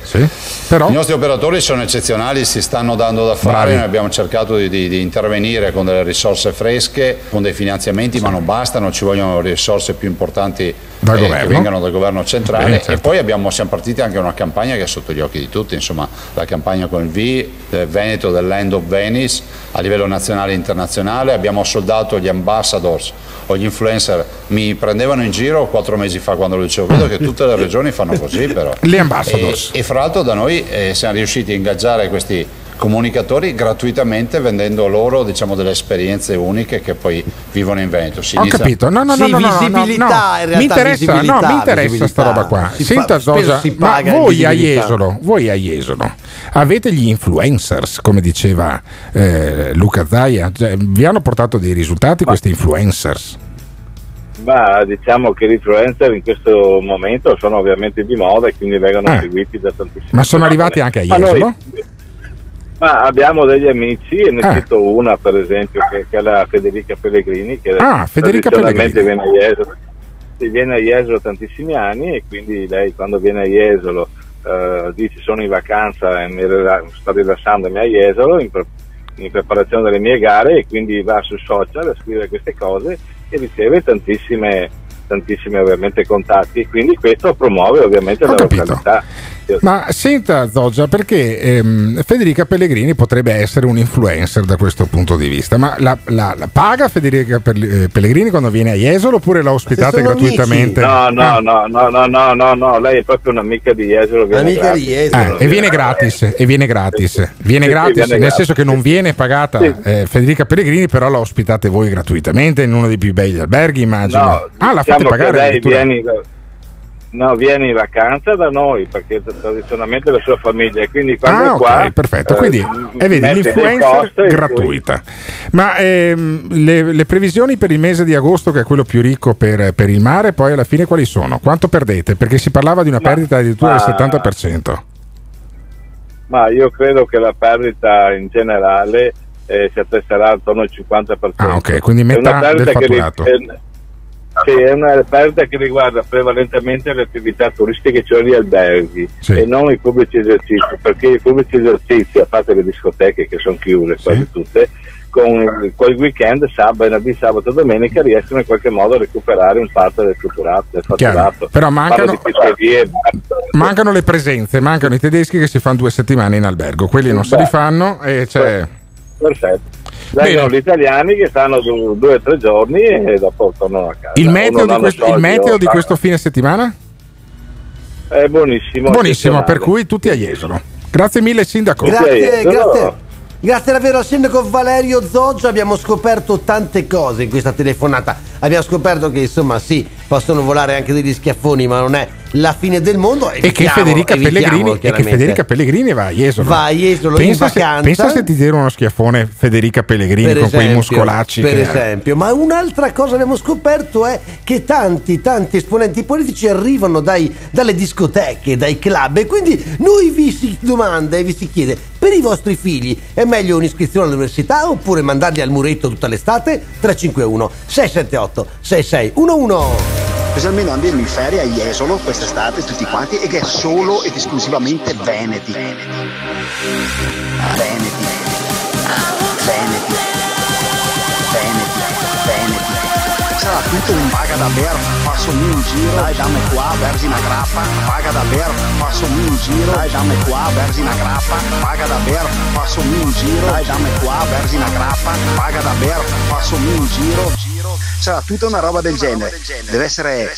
Però- I nostri operatori sono eccezionali, si stanno dando da fare, Bravi. noi abbiamo cercato di, di- di intervenire con delle risorse fresche, con dei finanziamenti, ma non bastano, ci vogliono risorse più importanti Dal eh, che vengano dal governo centrale e certo. poi abbiamo, siamo partiti anche una campagna che è sotto gli occhi di tutti, insomma la campagna con il V, del Veneto, del Land of Venice a livello nazionale e internazionale, abbiamo soldato gli ambassadors o gli influencer, mi prendevano in giro quattro mesi fa quando lo dicevo, vedo che tutte le regioni fanno così però. Gli ambassadors. E, e fra l'altro da noi eh, siamo riusciti a ingaggiare questi comunicatori gratuitamente vendendo loro diciamo delle esperienze uniche che poi vivono in Veneto. Si Ho inizia- capito, no, no, no, Sì, no, no, no, visibilità, no. in realtà, mi interessa, no, mi interessa sta visibilità. roba qua. Si Senta Zosa, si ma voi a. Jesolo, voi a Jesolo avete gli influencers, come diceva eh, Luca Zaia, Cioè, vi hanno portato dei risultati questi influencers? Ma diciamo che gli influencer in questo momento sono ovviamente di moda e quindi vengono Eh. seguiti da tantissimi. Ma sono arrivati anche a Ma Jesolo? Ma abbiamo degli amici, e ne Eh. cito una per esempio, che, che è la Federica Pellegrini, che Ah, Federica tradizionalmente Pellegrini. viene a Jesolo, viene a Jesolo tantissimi anni e quindi lei quando viene a Jesolo eh, dice sono in vacanza e mi rila- sto rilassandomi a Jesolo in, pre- in preparazione delle mie gare e quindi va su social a scrivere queste cose e riceve tantissime tantissimi ovviamente contatti e quindi questo promuove ovviamente Ho la capito. località. Ma senta Zoggia, perché ehm, Federica Pellegrini potrebbe essere un influencer da questo punto di vista, ma la, la- la paga Federica eh, Pellegrini quando viene a Jesolo oppure la ospitate gratuitamente? No, no, Ah. no, no, no, no, no, no, lei è proprio un'amica di Jesolo. Amica di. Jesolo. Eh, e viene gratis, e viene gratis, viene Sì, sì, gratis, viene nel gratis. senso che non viene pagata Sì. eh, Federica Pellegrini, però la ospitate voi gratuitamente in uno dei più belli alberghi, immagino. No, ah, la diciamo fate che pagare lei viene, no, viene in vacanza da noi perché tradizionalmente la sua famiglia e quindi quando Ah, è ok, qua perfetto. eh, Quindi, m- e vedi, e gratuita. Ma ehm, le, le previsioni per il mese di agosto, che è quello più ricco per, per il mare, poi alla fine quali sono? Quanto perdete? Perché si parlava di una Ma- perdita addirittura ma- del 70%. Ma io credo che la perdita in generale eh, si attesserà attorno al 50%. Ah, ok, quindi È metà del che fatturato. è- sì, è una perdita che riguarda prevalentemente le attività turistiche, cioè gli alberghi e non i pubblici esercizi, perché i pubblici esercizi, a parte le discoteche che sono chiuse quasi tutte, con quel weekend, sabato, venerdì, sabato e domenica riescono in qualche modo a recuperare un parte del fatturato. Del fatturato. Però mancano- Mancano le presenze, mancano i tedeschi che si fanno due settimane in albergo, quelli non se li Beh. fanno e c'è... Perfetto. Vengono gli italiani che stanno du- due o tre giorni e dopo tornano a casa. Il meteo, di questo, il meteo di questo fine settimana? È buonissimo. Buonissimo, per cui tutti a Jesolo. Grazie mille Sindaco. Grazie, grazie. Grazie davvero al sindaco Valerio Zoggia, abbiamo scoperto tante cose in questa telefonata. Abbiamo scoperto che insomma sì, possono volare anche degli schiaffoni, ma non è la fine del mondo. E che, Federica Pellegrini, e che. Federica Pellegrini va a Jesolo. Va a Jesolo in pensa se, vacanza. pensa se ti tira uno schiaffone Federica Pellegrini Per con quei esempio, muscolacci. Per che- esempio, ma un'altra cosa abbiamo scoperto è che tanti, tanti esponenti politici arrivano dai- dalle discoteche, dai club e quindi noi vi si domanda e vi si chiede, per i vostri figli è meglio un'iscrizione all'università oppure mandarli al muretto tutta l'estate? 351 678 6611 Specialmente andiamo in ferie a Jesolo quest'estate tutti quanti e che è solo ed esclusivamente Veneti. Veneti. Veneti. Veneti. Veneti. Sarà tutto un paga da ber, passami un giro, dai dammi qua, versi una grappa, paga da ber, passami un giro, dai dammi qua, versi una grappa, paga da ber, passami un giro, dai dammi qua, versi una grappa, paga da ber, passami un giro, sarà tutta una roba del genere. Deve essere,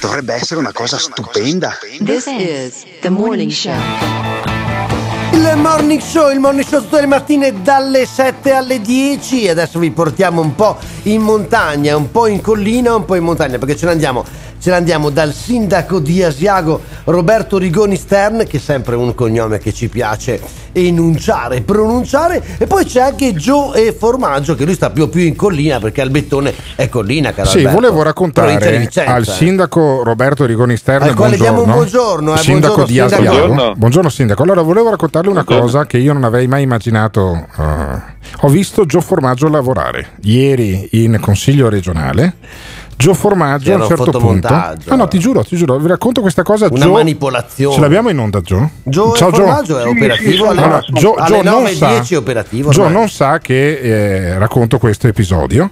dovrebbe essere una cosa stupenda. This is the morning show. Il morning show, il morning show tutte le mattine dalle 7 alle 10 e adesso vi portiamo un po' in montagna, un po' in collina, un po' in montagna perché ce ne andiamo ce ne andiamo dal sindaco di Asiago Roberto Rigoni Stern, che è sempre un cognome che ci piace enunciare, pronunciare, e poi c'è anche Joe Formaggio che lui sta più più in collina perché Albettone è collina, caro Sì, Alberto. volevo raccontare al sindaco Roberto Rigoni Stern Al quale diamo un buongiorno, eh, sindaco buongiorno, di. Asiago. Buongiorno. Buongiorno sindaco. Allora volevo raccontarle una cosa che io non avrei mai immaginato. eh, ho visto Gio Formaggio lavorare ieri in consiglio regionale. Gio Formaggio a un certo punto. fotomontaggio. No, no, ti giuro, ti giuro, vi racconto questa cosa. Una Gio- manipolazione. Ce l'abbiamo in onda, Gio? Gio Ciao, Gio. Formaggio è operativo alle, Allora, Gio, alle Gio non 9.10 sa, è operativo. Gio ormai. non sa che eh, racconto questo episodio.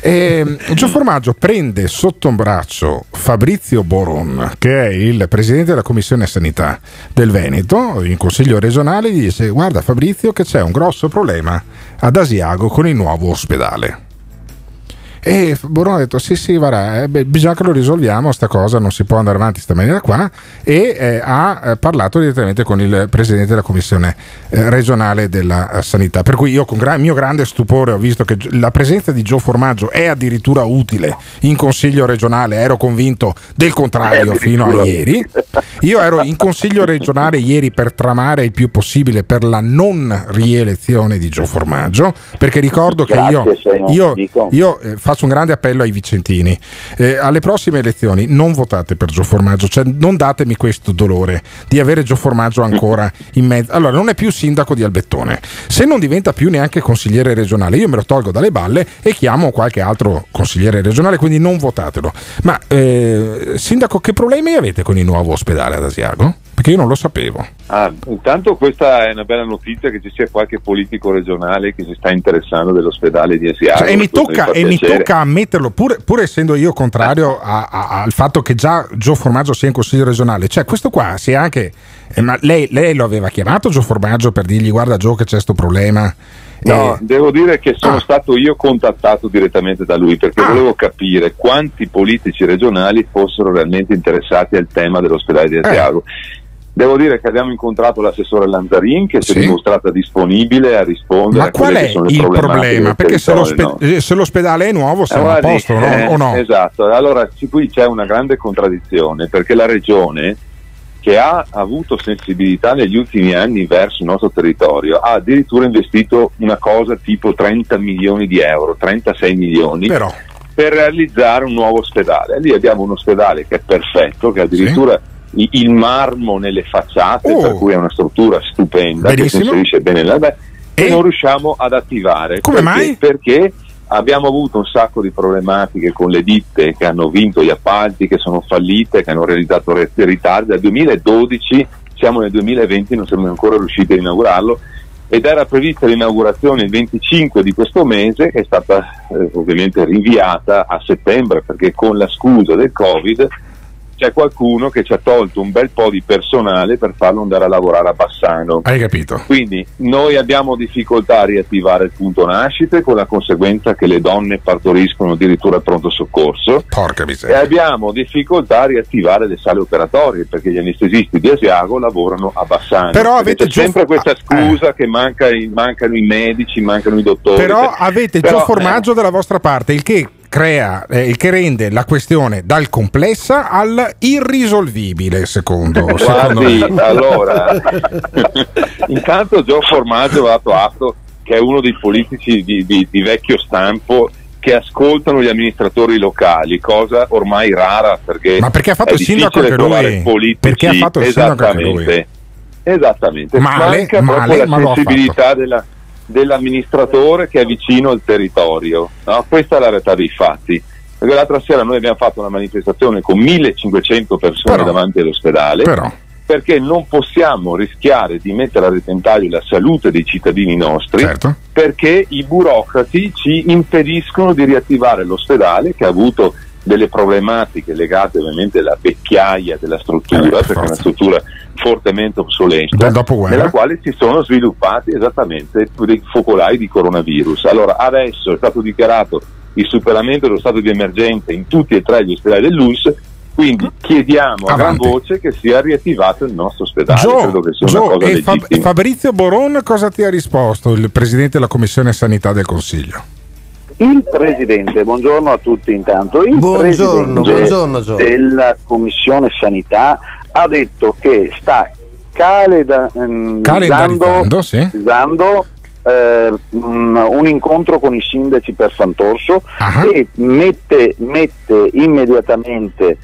E, Gio Formaggio prende sotto un braccio Fabrizio Boron, che è il presidente della commissione sanità del Veneto, in consiglio regionale, gli dice: Guarda, Fabrizio, che c'è un grosso problema ad Asiago con il nuovo ospedale. E Boron ha detto: Sì, sì, guarda, eh, beh, bisogna che lo risolviamo. Sta cosa non si può andare avanti in questa maniera qua. E eh, ha eh, parlato direttamente con il presidente della commissione eh, regionale della sanità. Per cui io, con gra- mio grande stupore, ho visto che la presenza di Gio Formaggio è addirittura utile in consiglio regionale. Ero convinto del contrario fino a ieri. Io ero in consiglio regionale ieri per tramare il più possibile per la non rielezione di Gio Formaggio. Perché ricordo che io, Grazie, non io, dico. io eh, faccio un grande appello ai vicentini. Eh, alle prossime elezioni non votate per Gio Formaggio, cioè non datemi questo dolore di avere Gio Formaggio ancora in mezzo. Allora, non è più sindaco di Albettone. Se non diventa più neanche consigliere regionale, io me lo tolgo dalle balle e chiamo qualche altro consigliere regionale, quindi non votatelo. Ma eh, sindaco, che problemi avete con il nuovo ospedale ad Asiago? Perché io non lo sapevo. Ah, intanto questa è una bella notizia che ci sia qualche politico regionale che si sta interessando dell'ospedale di Asiago. Cioè, e mi tocca, fa e mi tocca ammetterlo, pur, pur essendo io contrario a- a- al fatto che già Gio Formaggio sia in consiglio regionale, cioè questo qua si è anche. eh, ma lei, lei lo aveva chiamato Gio Formaggio per dirgli guarda Gio che c'è questo problema? No, Eh, devo dire che Ah. sono stato io contattato direttamente da lui perché volevo capire quanti politici regionali fossero realmente interessati al tema dell'ospedale Eh. di Asiago. Devo dire che abbiamo incontrato l'assessore Lanzarin che si è Sì. dimostrata disponibile a rispondere ma a qual è il problema? Perché se, l'ospe- no? eh, se l'ospedale è nuovo Eh, a guardi, posto, no? eh, o no? Esatto, allora qui c'è una grande contraddizione perché la regione che ha avuto sensibilità negli ultimi anni verso il nostro territorio ha addirittura investito una cosa tipo 30 milioni di euro, 36 milioni Però. per realizzare un nuovo ospedale. Lì abbiamo un ospedale che è perfetto, che addirittura i- il marmo nelle facciate, Oh. per cui è una struttura stupenda che si Benissimo. inserisce bene nella beh, e non riusciamo ad attivare. Come Perché? mai? Perché abbiamo avuto un sacco di problematiche con le ditte che hanno vinto gli appalti, che sono fallite, che hanno realizzato re- ritardi. Dal 2012 siamo nel 2020 non siamo ancora riusciti ad inaugurarlo ed era prevista l'inaugurazione il 25 di questo mese che è stata eh, ovviamente rinviata a settembre perché con la scusa del Covid c'è qualcuno che ci ha tolto un bel po' di personale per farlo andare a lavorare a Bassano. Hai capito? Quindi noi abbiamo difficoltà a riattivare il punto nascite con la conseguenza che le donne partoriscono addirittura al pronto soccorso. Porca E miseria. abbiamo difficoltà a riattivare le sale operatorie perché gli anestesisti di Asiago lavorano a Bassano. Però avete c'è già- sempre questa scusa che manca mancano i medici, mancano i dottori. Però avete Però, Gio Formaggio dalla vostra parte, il che crea, eh, il che rende la questione dal complessa al irrisolvibile, secondo, secondo Guardi, me. allora, intanto Gio Formaggio ha dato atto che è uno dei politici di, di- di vecchio stampo che ascoltano gli amministratori locali, cosa ormai rara perché Ma perché ha fatto il sindaco anche lui? politici. Perché ha fatto il sindaco anche lui? Esattamente. Male, manca male, proprio la sensibilità della- dell'amministratore che è vicino al territorio. no? Questa è la realtà dei fatti. Perché l'altra sera noi abbiamo fatto una manifestazione con 1500 persone Però- davanti all'ospedale Però. perché non possiamo rischiare di mettere a repentaglio la salute dei cittadini nostri Certo. perché i burocrati ci impediscono di riattivare l'ospedale che ha avuto delle problematiche legate ovviamente alla vecchiaia della struttura, Eh, perché è una struttura fortemente obsoleta, nella quale si sono sviluppati esattamente dei focolai di coronavirus. Allora adesso è stato dichiarato il superamento dello stato di emergenza in tutti e tre gli ospedali dell'ULS, quindi chiediamo a gran Avanti. voce che sia riattivato il nostro ospedale. Gio, Credo che sia Gio, una cosa e Fab-. Fabrizio Boron cosa ti ha risposto, il presidente della commissione sanità del consiglio? Il presidente, buongiorno a tutti intanto, il Buongiorno, presidente buongiorno, Gio. della Commissione Sanità ha detto che sta ehm, Calendarizzando, sì. Eh, un, incontro con i sindaci per Sant'Orso Ah. e mette, mette immediatamente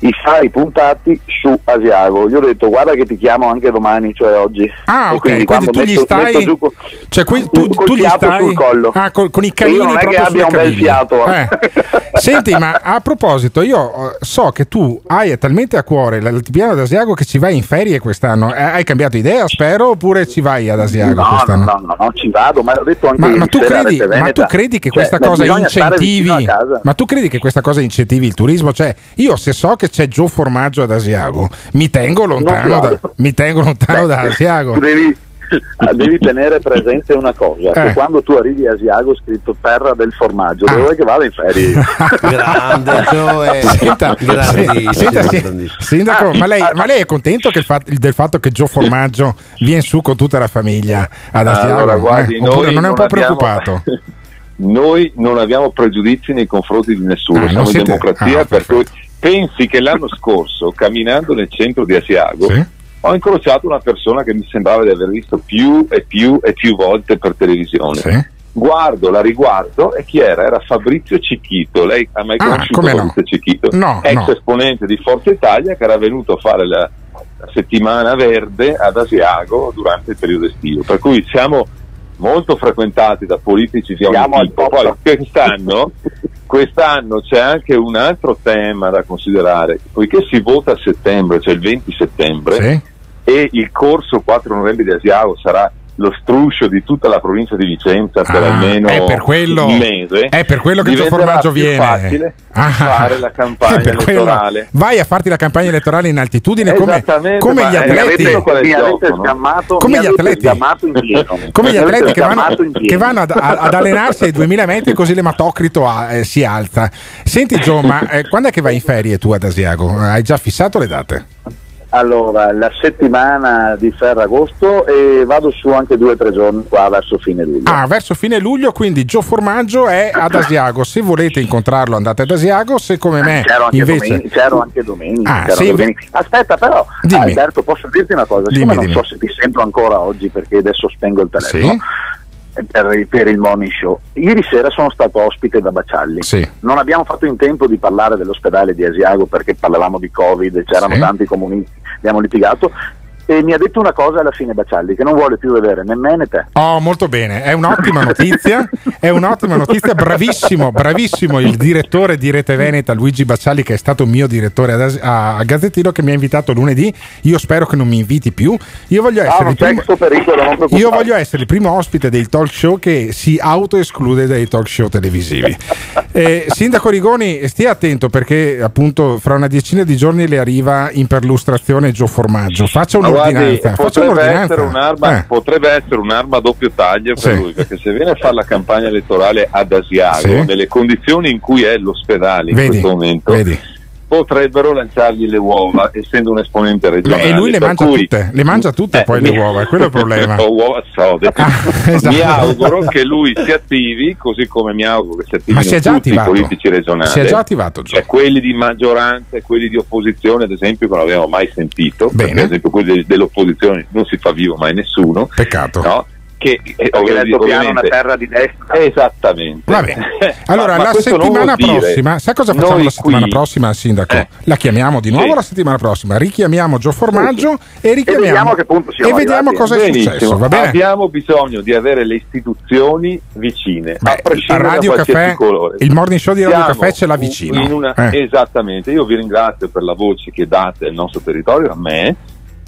i fari puntati su Asiago. Gli ho detto guarda che ti chiamo anche domani, cioè oggi. Ah, E ok, quindi, quando tu gli metto- stai. metto giù co- cioè, qui- tu, col tu gli stai. sul collo. Ah, col- con i Io canini non è che abbia un bel fiato. Eh. Senti, ma a proposito, io eh, so che tu hai talmente a cuore l'altipiano ad Asiago che ci vai in ferie quest'anno. Eh, Hai cambiato idea, spero, oppure ci vai ad Asiago No, quest'anno? no, no, no, ci vado, ma l'ho detto anche Ma, ma tu credi, ma tu credi che Cioè, questa beh, cosa incentivi? Ma tu credi che questa cosa incentivi il turismo? Cioè, io se so che c'è Gio Formaggio ad Asiago, mi tengo lontano, da, mi tengo lontano da Asiago. Tu devi, devi tenere presente una cosa, Eh. che quando tu arrivi a Asiago scritto terra del formaggio, Ah. dove vuoi che vada in ferie? Grande Gioe. Senta, Grandissimo, senta, sì, grandissimo. Sindaco, ma lei, ma lei è contento fat- del fatto che Gio Formaggio viene su con tutta la famiglia ad Asiago? Allora, guardi, Eh, oppure non è un po' abbiamo- preoccupato? Noi non abbiamo pregiudizi nei confronti di nessuno, Ah, siamo in siete- democrazia, ah, per cui pensi che l'anno scorso, camminando nel centro di Asiago, ho incrociato una persona che mi sembrava di aver visto più e più e più volte per televisione. Guardo, la riguardo e chi era? Era Fabrizio Cicchito. Lei ha mai Ah, conosciuto no? Fabrizio Cicchito? No, Ex no. esponente di Forza Italia che era venuto a fare la, la settimana verde ad Asiago durante il periodo estivo. Per cui siamo molto frequentati da politici di ogni tipo. Poi quest'anno, quest'anno c'è anche un altro tema da considerare, poiché si vota a settembre, cioè il 20 settembre, e il corso 4 novembre di Asiago sarà lo struscio di tutta la provincia di Vicenza per Ah, almeno è per quello- un mese. è per quello che diventerà Formaggio viene. facile Ah, fare la è campagna per quello. elettorale. Vai a farti la campagna elettorale in altitudine come, come gli atleti. è il Come gli atleti. Come gli atleti che vanno, che vanno ad, a- ad allenarsi ai 2000 metri così l'ematocrito ah, eh, si alza. Senti Gio, ma eh, quando è che vai in ferie tu ad Asiago? Hai già fissato le date? Allora, la settimana di Ferragosto e vado su anche due o tre giorni qua verso fine luglio. Ah, verso fine luglio, quindi Gio Formaggio è ad Asiago. Se volete incontrarlo andate ad Asiago, se come me C'ero anche, invece... domenica, c'ero anche domenica. Ah, c'ero sì, domenica. Aspetta, però, Dimmi. Alberto, posso dirti una cosa? Dimmi, Siccome non dimmi. so se ti sento ancora oggi perché adesso spengo il telefono. Sì. Per, per il morning show. Ieri sera sono stato ospite da Bacialli. Sì. Non abbiamo fatto in tempo di parlare dell'ospedale di Asiago perché parlavamo di Covid, c'erano Sì. tanti comunisti, abbiamo litigato. E mi ha detto una cosa alla fine Bacialli, che non vuole più vedere né me né te. Oh, molto bene, è un'ottima notizia, è un'ottima notizia, bravissimo, bravissimo il direttore di Rete Veneta Luigi Bacciali che è stato mio direttore a, a Gazzettino che mi ha invitato lunedì, io spero che non mi inviti più, io voglio Ah, essere, il primo, pericolo, io voglio essere il primo ospite dei talk show che si autoesclude dai talk show televisivi. Eh, Sindaco Rigoni, stia attento perché appunto fra una decina di giorni le arriva in perlustrazione Gio Formaggio, faccia guardi, un'ordinanza, faccia potrebbe un'ordinanza. essere, un'arma, Eh. potrebbe essere un'arma a doppio taglio per Sì. lui, perché se viene a fare la campagna elettorale ad Asiago, Sì. nelle condizioni in cui è l'ospedale in Vedi, questo momento, vedi. Potrebbero lanciargli le uova, essendo un esponente regionale. E lui le mangia cui- tutte, le mangia tutte Eh, poi mi- le uova, è quello il problema. O uova sode. esatto. Mi auguro che lui si attivi, così come mi auguro che si attivino Ma si tutti attivato. i politici regionali. Si è già attivato, Gio. Cioè quelli di maggioranza e quelli di opposizione, ad esempio, che non abbiamo mai sentito. Bene. Perché, ad esempio, quelli dell'opposizione non si fa vivo mai nessuno. Peccato. No? Che, eh, Perché ovvi- l'altopiano è una ovviamente- terra di destra. Esattamente. Va bene. Allora, Ma- ma la settimana prossima, sai cosa facciamo noi la settimana qui- prossima, Sindaco? Eh. La chiamiamo di nuovo Sì. la settimana prossima, richiamiamo Gio Formaggio e richiamiamo vediamo a che punto siamo e vediamo cosa è Benissimo. successo, va bene? Abbiamo bisogno di avere le istituzioni vicine, a Beh, prescindere Radio da Caffè, colore. il morning show di Radio Siamo Caffè ce l'ha vicino. in una- Eh. Esattamente, io vi ringrazio per la voce che date al nostro territorio, a me,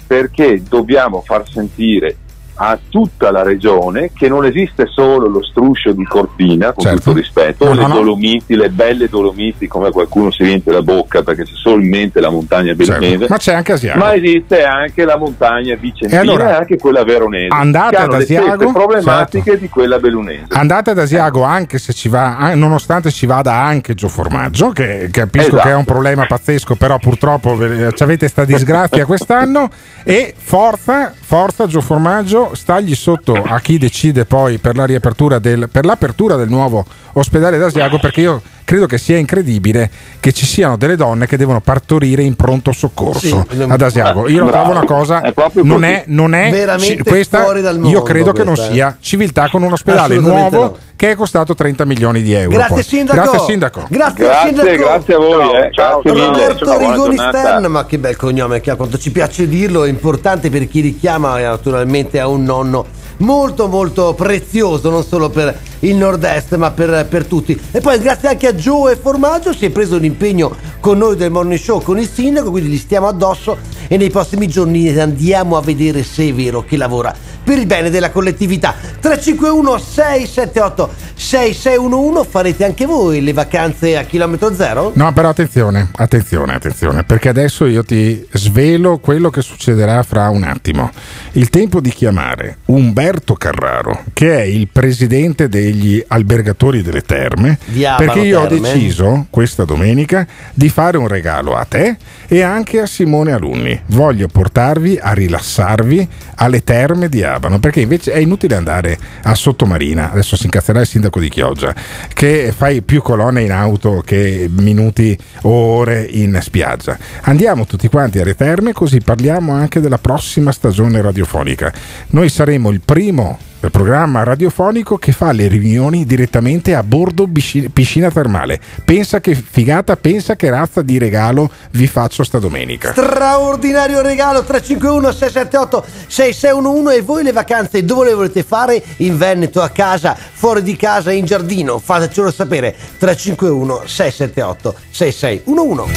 perché dobbiamo far sentire a tutta la regione che non esiste solo lo struscio di Cortina, con Certo. tutto rispetto, No, le no. Dolomiti, le belle Dolomiti, come qualcuno si riempie la bocca perché c'è solo in mente la montagna belenese. Certo. Ma c'è anche Asiago. Ma esiste anche la montagna vicentina E allora, e anche quella veronese. andate ad Asiago, problematiche certo. di quella bellunese. Andate ad Asiago anche se ci va, an- nonostante ci vada anche Gio Formaggio, che capisco Esatto. che è un problema pazzesco, però purtroppo ve- ci avete sta disgrazia quest'anno. E forza, forza Gio Formaggio, stagli sotto a chi decide poi per, la riapertura del, per l'apertura del nuovo ospedale d'Asiago perché io credo che sia incredibile che ci siano delle donne che devono partorire in pronto soccorso Sì, ad Asiago. Io lo bravo. trovo una cosa, È non è, non è Veramente questa, fuori dal io mondo credo che non eh. sia civiltà con un ospedale nuovo no. che è costato 30 milioni di euro. Grazie sindaco. Grazie sindaco. Grazie, Grazie, sindaco. grazie a voi, eh. Grazie mille. Roberto Buona Rigoni. Stern, ma che bel cognome che ha, quanto ci piace dirlo, è importante per chi richiama eh, naturalmente a un nonno molto molto prezioso, non solo per il nord-est ma per, per tutti. E poi grazie anche a Joe e Formaggio si è preso un impegno con noi del Morning Show, con il sindaco, quindi gli stiamo addosso e nei prossimi giorni andiamo a vedere se è vero che lavora per il bene della collettività. 351 678 6611 farete anche voi le vacanze a chilometro zero? No, però attenzione, attenzione, attenzione, perché adesso io ti svelo quello che succederà fra un attimo. Il tempo di chiamare Umberto Carraro, che è il presidente degli albergatori delle terme, Di perché io ho Terme. deciso questa domenica di fare un regalo a te e anche a Simone Alunni. Voglio portarvi a rilassarvi alle terme di Abano, perché invece è inutile andare a Sottomarina, adesso si incazzerà il sindaco di Chioggia, che fai più colonne in auto che minuti o ore in spiaggia. Andiamo tutti quanti alle terme così parliamo anche della prossima stagione radiofonica. Noi saremo il primo programma radiofonico che fa le riunioni direttamente a bordo pisci- piscina termale. Pensa che figata, pensa che razza di regalo vi faccio sta domenica. Straordinario regalo 351 678 6611 e voi le vacanze dove le volete fare? In Veneto, a casa, fuori di casa, in giardino? Fatecelo sapere 351 678 6611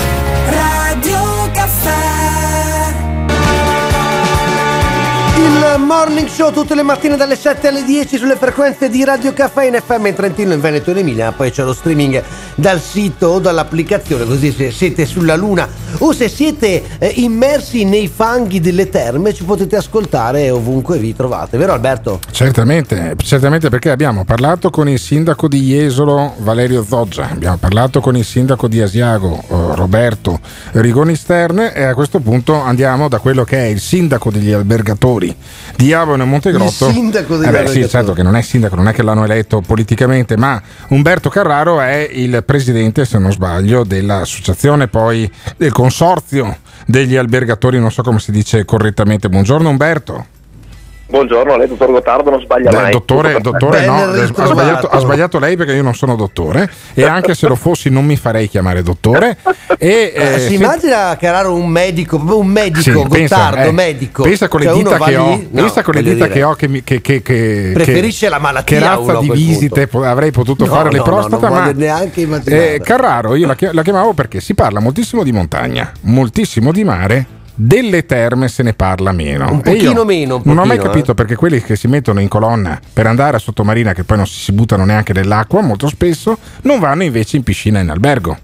Radio Il morning show tutte le mattine dalle 7 alle 10 sulle frequenze di Radio Caffè in FM in Trentino, in Veneto e in Emilia. Poi c'è lo streaming dal sito o dall'applicazione, così se siete sulla luna o se siete eh, immersi nei fanghi delle terme ci potete ascoltare ovunque vi trovate, vero Alberto? Certamente, certamente perché abbiamo parlato con il sindaco di Jesolo Valerio Zoggia, abbiamo parlato con il sindaco di Asiago eh, Roberto Rigoni Stern e a questo punto andiamo da quello che è il sindaco degli albergatori di Abano e Montegrotto. Il sindaco degli Eh beh. Sì, certo che non è sindaco, non è che l'hanno eletto politicamente, ma Umberto Carraro è il presidente, se non sbaglio, dell'associazione poi del consorzio degli albergatori, non so come si dice correttamente. Buongiorno Umberto. Buongiorno, lei dottor Gottardo non sbaglia Beh, mai. dottore, dottore no, ha sbagliato, ha sbagliato lei perché io non sono dottore e anche se lo fossi non mi farei chiamare dottore. E, Eh, eh, si se- immagina Carraro un medico, proprio un medico, sì, pensa, Gottardo, eh, medico. pensa con le Cioè, dita che ho, no, pensa con le dita che ho che, mi- che, che, che- Preferisce che- la malattia Che razza di visite po- avrei potuto No, fare le no, no, prostata, non ma neanche immaginare. eh, Carraro io la chiamavo perché si parla moltissimo di montagna, moltissimo di mare. Delle terme se ne parla meno. Un pochino meno, un non ho mai pochino, capito perché quelli che si mettono in colonna per andare a sottomarina, che poi non si, buttano neanche nell'acqua molto spesso, non vanno invece in piscina in albergo.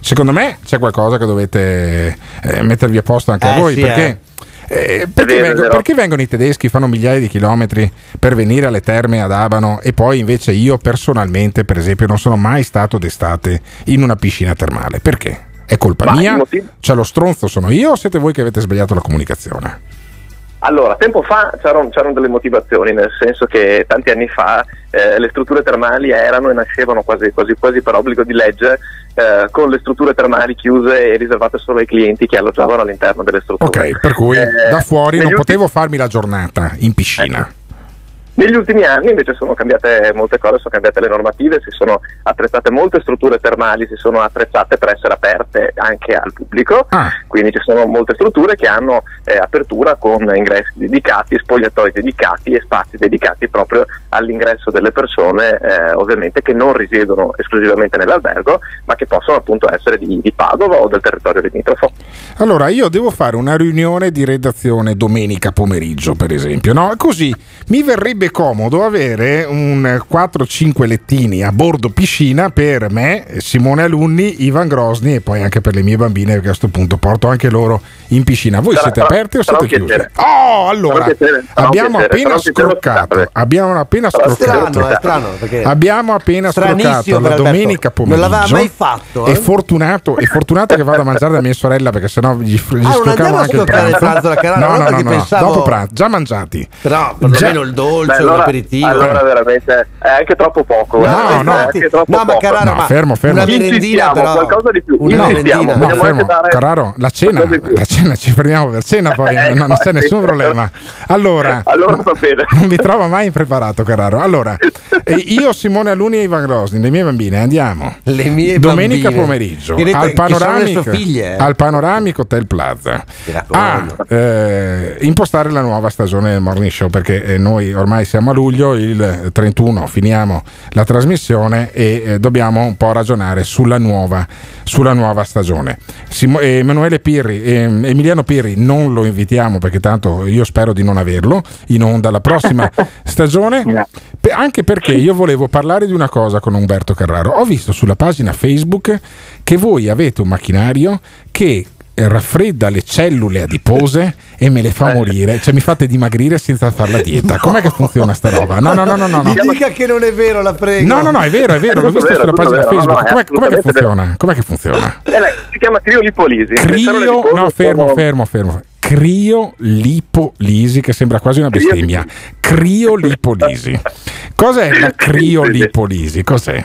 Secondo me c'è qualcosa che dovete eh, mettervi a posto anche a Eh, voi sì, perché. eh, perché, vero, è vengo- vero. perché vengono i tedeschi, fanno migliaia di chilometri per venire alle terme ad Abano e poi invece io personalmente, per esempio, non sono mai stato d'estate in una piscina termale? Perché? È colpa Ma mia? Cioè lo stronzo sono io o siete voi che avete sbagliato la comunicazione? Allora, tempo fa c'erano, c'erano delle motivazioni, nel senso che tanti anni fa eh, le strutture termali erano e nascevano quasi, quasi, quasi per obbligo di legge eh, con le strutture termali chiuse e riservate solo ai clienti che alloggiavano all'interno delle strutture. Ok, per cui Eh, da fuori non ultimi- potevo farmi la giornata in piscina. Negli ultimi anni invece sono cambiate molte cose, sono cambiate le normative, si sono attrezzate molte strutture termali, si sono attrezzate per essere aperte anche al pubblico, quindi ci sono molte strutture che hanno eh, apertura con ingressi dedicati, spogliatoi dedicati e spazi dedicati proprio all'ingresso delle persone, eh, ovviamente che non risiedono esclusivamente nell'albergo, ma che possono appunto essere di, di Padova o del territorio limitrofo. Allora, io devo fare una riunione di redazione domenica pomeriggio, per esempio, no? Così mi verrebbe comodo avere un 4-5 lettini a bordo piscina per me, Simone Alunni, Ivan Grosni e poi anche per le mie bambine, perché a questo punto porto anche loro in piscina. Voi Sarà- siete sarà- aperti o siete chiusi? piacere. Oh, allora piacere, abbiamo piacere, appena scroccato. Abbiamo appena scroccato. strano, è strano, perché Abbiamo appena scroccato la domenica Non pomeriggio. l'aveva mai fatto, eh? È fortunato, è fortunato che vada a mangiare da mia sorella perché sennò gli, gli Ah, non a anche il scroccare il pranzo. pranzo No, no, no, no, pensavo- dopo pranzo, già mangiati. Però perlomeno il dolce, Beh, allora, l'aperitivo. allora veramente è anche troppo poco. No, no. è anche troppo No, ma poco. Carrara, No, ma fermo, fermo. una merendina però. qualcosa di più. Una merendina. No, fermo, dare Carraro, la cena, la cena ci fermiamo per cena, poi Eh, no, non c'è nessun problema. Allora, Allora va bene. non mi trovo mai impreparato, Carraro. Allora, eh, io, Simone Aluni e Ivan Grosni, le mie bambine, andiamo Le mie domenica bambine. pomeriggio detto- al che sono le Panoramic, sue figlie, eh. al Panoramic Hotel Plaza a eh, impostare la nuova stagione del morning show perché eh, noi ormai siamo a luglio, il 31 finiamo la trasmissione e eh, dobbiamo un po' ragionare sulla nuova, sulla nuova stagione. Eh, Emanuele Pirri, eh, Emiliano Pirri non lo invitiamo perché tanto io spero di non averlo in onda la prossima stagione, Pe- anche perché io volevo parlare di una cosa con Umberto Carraro. Ho visto sulla pagina Facebook che voi avete un macchinario che raffredda le cellule adipose e me le fa morire, cioè mi fate dimagrire senza fare la dieta. Com'è che funziona sta roba? No, no, no, no, no. no. Dica che non è vero, la prego. No, no, no, è vero, è vero, l'ho visto vero, sulla pagina vero, Facebook. no, Com'è, com'è che funziona? Com'è che funziona? Eh, si chiama criolipolisi. Crio, no, fermo, fermo, fermo. Criolipolisi, che sembra quasi una bestemmia. Criolipolisi. Cos'è la criolipolisi? Cos'è?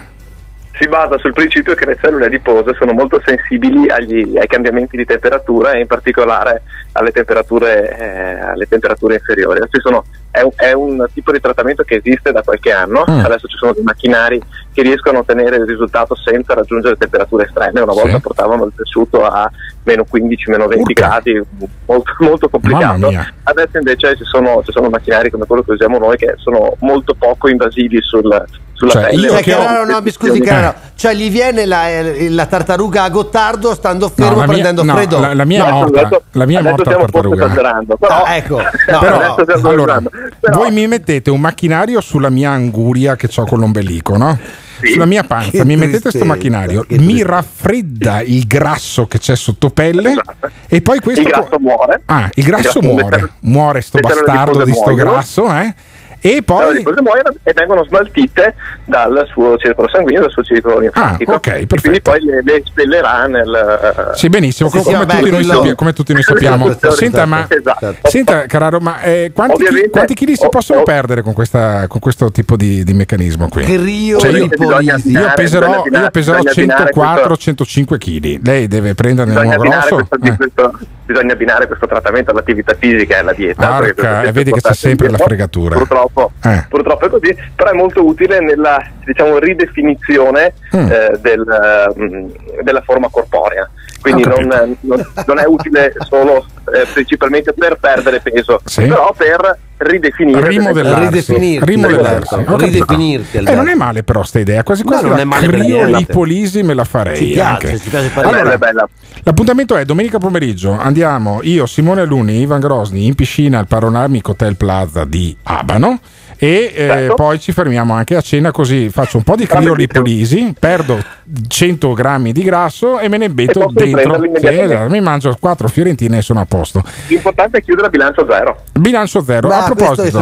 Si basa sul principio che le cellule adipose sono molto sensibili agli- ai cambiamenti di temperatura e in particolare alle temperature, eh, alle temperature inferiori. Ci sono- è, un, è un tipo di trattamento che esiste da qualche anno, Mm. adesso ci sono dei macchinari che riescono a ottenere il risultato senza raggiungere temperature estreme, una volta Sì. portavano il tessuto a meno 15, meno 20 Urca. gradi, molto, molto complicato. Adesso invece ci sono, ci sono macchinari come quello che usiamo noi che sono molto poco invasivi sul- sulla Cioè, pelle. io Cioè, Carraro, no, mi scusi, Carraro. Cioè, gli viene la, eh, la tartaruga a Gottardo stando fermo la mia, prendendo no, freddo. la, la mia è No, morta, adesso- la mia morta stiamo forse tartaruga. esagerando, però, Ah, ecco. No, Però, stiamo allora. Però- voi mi mettete un macchinario sulla mia anguria che ho con l'ombelico, no? Sì. Sulla mia pancia, Che mi mettete questo macchinario, mi raffredda il grasso che c'è sotto pelle Esatto. e poi questo il grasso muore. Ah, il grasso Il grasso- muore, le- muore sto bastardo di sto muoiono. grasso, eh? E Le poi adipose muoiono e vengono smaltite dal suo circolo sanguigno, dal suo circolo linfatico. Ah, ok, E perfetto. quindi poi le, le espellerà nel... Sì, benissimo, Sì, co- sì, come, vabbè, tutti noi quello- sappi- come tutti noi sappiamo. Esatto, Senta, ma, Esatto. senta Carraro, ma eh, quanti, chi- quanti chili si oh, possono oh. perdere con, questa, con questo tipo di, di meccanismo qui? Crio Cioè, io- Io peserò, io peserò bisogna abbinare 104-105 kg. Lei deve prenderne uno grosso. questo, Eh. questo- bisogna abbinare questo trattamento all'attività fisica e alla dieta. Arca, è e vedi che c'è sempre la fregatura. Purtroppo, Eh. purtroppo è così, però è molto utile nella diciamo, ridefinizione Mm. eh, del, mm, della forma corporea. Quindi non, non- non è utile solo eh, principalmente per perdere peso, Sì. però per ridefinire Rimodellarsi, Ridefinirti, rimodellarsi. Ho capito. ridefinirti, Eh, non è male però sta idea, quasi No, quasi non la criolipolisi me la farei Ci piace, anche. ci piace parlare. bella, è bella. L'appuntamento è domenica pomeriggio. Andiamo io, Simone Aluni, Ivan Grosni in piscina al Panoramic Hotel Plaza di Abano. E eh, Certo. poi ci fermiamo anche a cena così faccio un po' di criolipolisi, perdo 100 grammi di grasso e me ne metto dentro. Sì, esatto, mi mangio quattro fiorentine e sono a posto. L'importante è chiudere a bilancio zero. Bilancio zero. Beh, a proposito,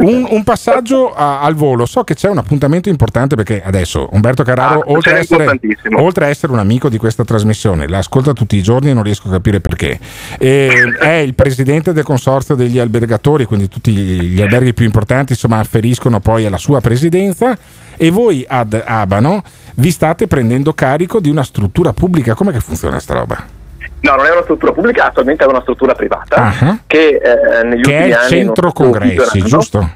un, un passaggio a- al volo. So che c'è un appuntamento importante perché adesso Umberto Carraro, Ah, oltre, a essere, oltre a essere un amico di questa trasmissione, la ascolta tutti i giorni e non riesco a capire perché. E è il presidente del consorzio degli albergatori, quindi tutti gli alberghi più importanti insomma, afferiscono poi alla sua presidenza. E voi ad Abano vi state prendendo carico di una struttura pubblica. Com'è che funziona sta roba? No, non è una struttura pubblica, attualmente è una struttura privata Ah. che eh, negli Che è ultimi il anni centro congressi, giusto?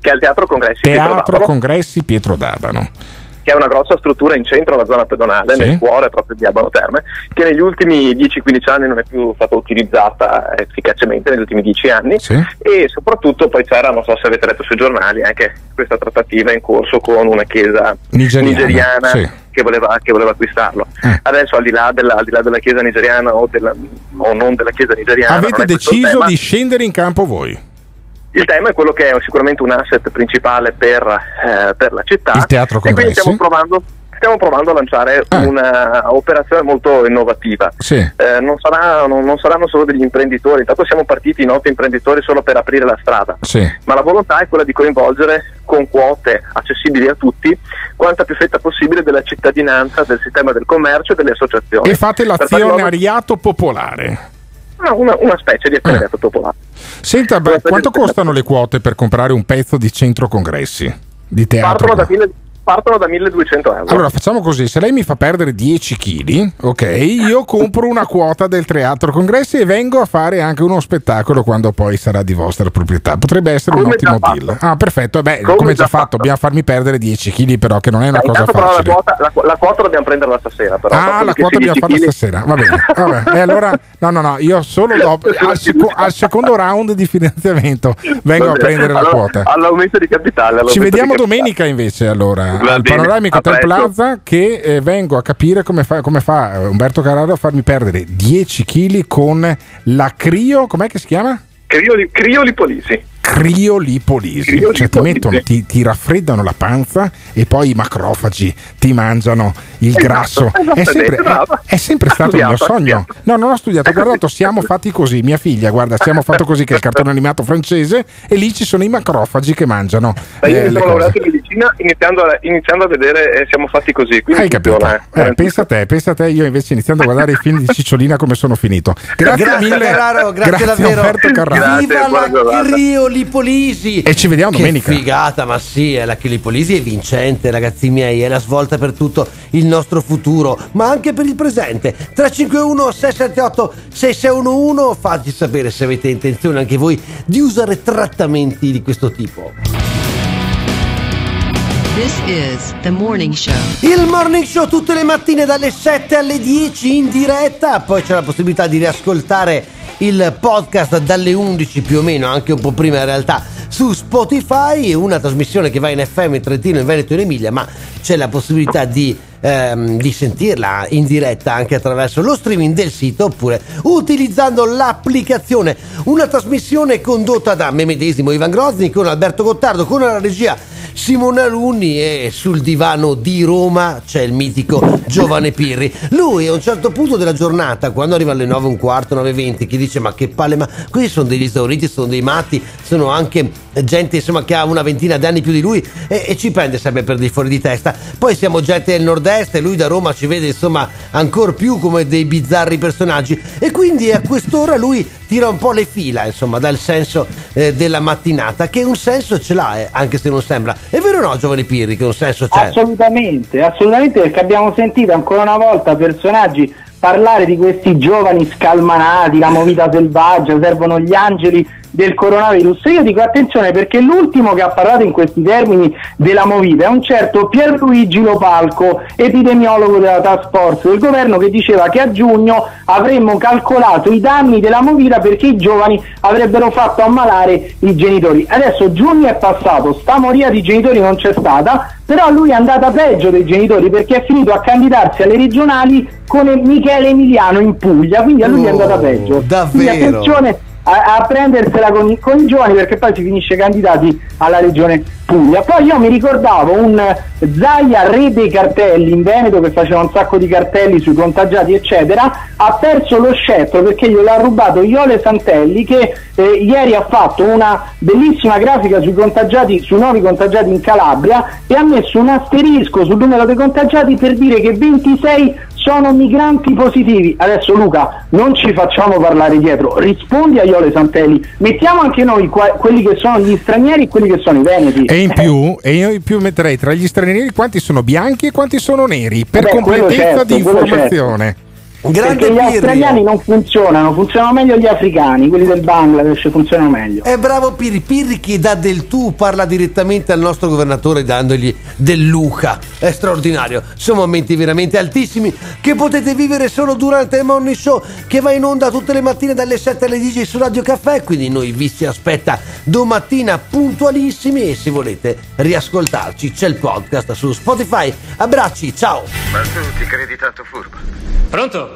Che è il Teatro Congressi Pietro Teatro D'Abano, Congressi Pietro d'Abano. Che è una grossa struttura in centro alla zona pedonale, Sì. nel cuore proprio di Abano Terme, che negli ultimi 10-15 anni non è più stata utilizzata efficacemente, negli ultimi 10 anni, Sì. e soprattutto poi c'era, non so se avete letto sui giornali, anche questa trattativa in corso con una chiesa Nigeriana, nigeriana sì. che, voleva, che voleva acquistarlo. Eh. Adesso al di, là della, al di là della chiesa nigeriana o, della- o non della chiesa nigeriana... Avete deciso di scendere in campo voi. Il tema è quello che è sicuramente un asset principale per, eh, per la città. Il teatro e quindi congressi. stiamo provando, stiamo provando a lanciare un'operazione molto innovativa. Sì. Eh, non, sarà- non- non saranno solo degli imprenditori, intanto siamo partiti in otto imprenditori solo per aprire la strada, Sì. ma la volontà è quella di coinvolgere con quote accessibili a tutti quanta più fetta possibile della cittadinanza, del sistema del commercio e delle associazioni. E fate l'azionariato popolare. Ah, una, una specie di azionariato popolare. Senta, beh, quanto costano le quote per comprare un pezzo di centro congressi? Di teatro? Partono da, mille- partono da 1200 euro. Allora facciamo così, se lei mi fa perdere 10 kg, ok, io compro una quota del teatro congressi e vengo a fare anche uno spettacolo quando poi sarà di vostra proprietà. Potrebbe essere un Come ottimo già deal. Ah, perfetto, beh, Come come, già già fatto, dobbiamo farmi perdere 10 kg però che non è una Eh, cosa però la facile. quota, la, la quota dobbiamo prenderla stasera. Però, Ah, la quota dobbiamo farla 10 stasera, va bene. Vabbè. E allora, no, no, no, io solo dopo, al, seco- al secondo round di finanziamento vengo a prendere la quota. All'aumento di capitale. Ci all'aumento vediamo di capitale. domenica invece allora Va Panoramico Hotel. Plaza che eh, vengo a capire come fa, come fa eh, Umberto Carraro a farmi perdere 10 kg con la Crio, com'è che si chiama? Crioli, criolipolisi. Criolipolisi, Criolipolisi. cioè ti, mettono, ti, ti raffreddano la panza e poi i macrofagi ti mangiano il Esatto, grasso. È esattamente, sempre, è- è sempre stato il mio studiato, sogno. No, non ho studiato, guardato, siamo fatti così. Mia figlia, guarda, siamo fatto così, che è il cartone animato francese, e lì ci sono i macrofagi che mangiano Ma io eh, sono laureato in medicina iniziando a, iniziando a vedere eh, siamo fatti così. Quindi Hai capito? funziona, eh. Eh, pensa a te, pensa a te, io invece iniziando a guardare i film di Cicciolina come sono finito. Grazie, Grazie, mille, Carraro, grazie, davvero. Umberto Carraro. Viva la Criolipolisi! E ci vediamo Che domenica. figata, ma sì, è la Criolipolisi è vincente, ragazzi miei, è la svolta per tutto il nostro futuro, ma anche per il presente. 351 678 6611, fatti sapere se avete intenzione anche voi di usare trattamenti di questo tipo. This is the morning show. Il morning show tutte le mattine dalle 7 alle 10 in diretta, poi c'è la possibilità di riascoltare il podcast dalle 11 più o meno, anche un po' prima in realtà, su Spotify, una trasmissione che va in FM in Trentino, in Veneto e in Emilia, ma c'è la possibilità di, ehm, di sentirla in diretta anche attraverso lo streaming del sito oppure utilizzando l'applicazione. Una trasmissione condotta da me medesimo Ivan Grozny con Alberto Gottardo, con la regia Simone Alunni e sul divano di Roma c'è il mitico Giovane Pirri. Lui a un certo punto della giornata, quando arriva alle 9 e un quarto, 9 e 20, che dice ma che palle, ma questi sono degli esauriti, sono dei matti, sono anche gente insomma che ha una ventina di anni più di lui e, e ci prende sempre per dei fuori di testa. Poi siamo gente del nord-est e lui da Roma ci vede insomma ancora più come dei bizzarri personaggi e quindi a quest'ora lui tira un po' le fila insomma dal senso eh, della mattinata che un senso ce l'ha eh, anche se non sembra. È vero o no Giovane Pirri che un senso c'è? Assolutamente, assolutamente perché abbiamo sentito ancora una volta personaggi parlare di questi giovani scalmanati, la movita selvaggia, servono gli angeli del coronavirus. Io dico attenzione perché l'ultimo che ha parlato in questi termini della movita è un certo Pierluigi Lopalco, epidemiologo della task force del governo, che diceva che a giugno avremmo calcolato i danni della movita perché i giovani avrebbero fatto ammalare i genitori. Adesso giugno è passato, sta moria di genitori non c'è stata, però lui è andata peggio dei genitori perché è finito a candidarsi alle regionali con Michele Emiliano in Puglia, quindi a lui è andata peggio. Quindi davvero? attenzione a, a prendersela con, con i giovani perché poi si finisce candidati alla regione Puglia. Poi io mi ricordavo un Zaia re dei cartelli in Veneto che faceva un sacco di cartelli sui contagiati eccetera, ha perso lo scettro perché glielo ha rubato Iole Santelli che eh, ieri ha fatto una bellissima grafica sui contagiati, sui nuovi contagiati in Calabria e ha messo un asterisco sul numero dei contagiati per dire che 26 sono migranti positivi. Adesso Luca, non ci facciamo parlare dietro, rispondi a Iole Santelli, mettiamo anche noi qua- quelli che sono gli stranieri e quelli che sono i veneti. E in più, e io in più metterei tra gli stranieri quanti sono bianchi e quanti sono neri, per Vabbè, completezza certo, di quello informazione. Perché gli australiani non funzionano, funzionano meglio gli africani, quelli del Bangladesh funzionano meglio. È bravo Pirri, Pirri che dà del tu, parla direttamente al nostro governatore dandogli del Luca. È straordinario, sono momenti veramente altissimi che potete vivere solo durante il Morning Show che va in onda tutte le mattine dalle 7 alle 10 su Radio Caffè, quindi noi vi si aspetta domattina puntualissimi e se volete riascoltarci c'è il podcast su Spotify. Abbracci, ciao! Ma tu ti credi tanto furbo? Pronto?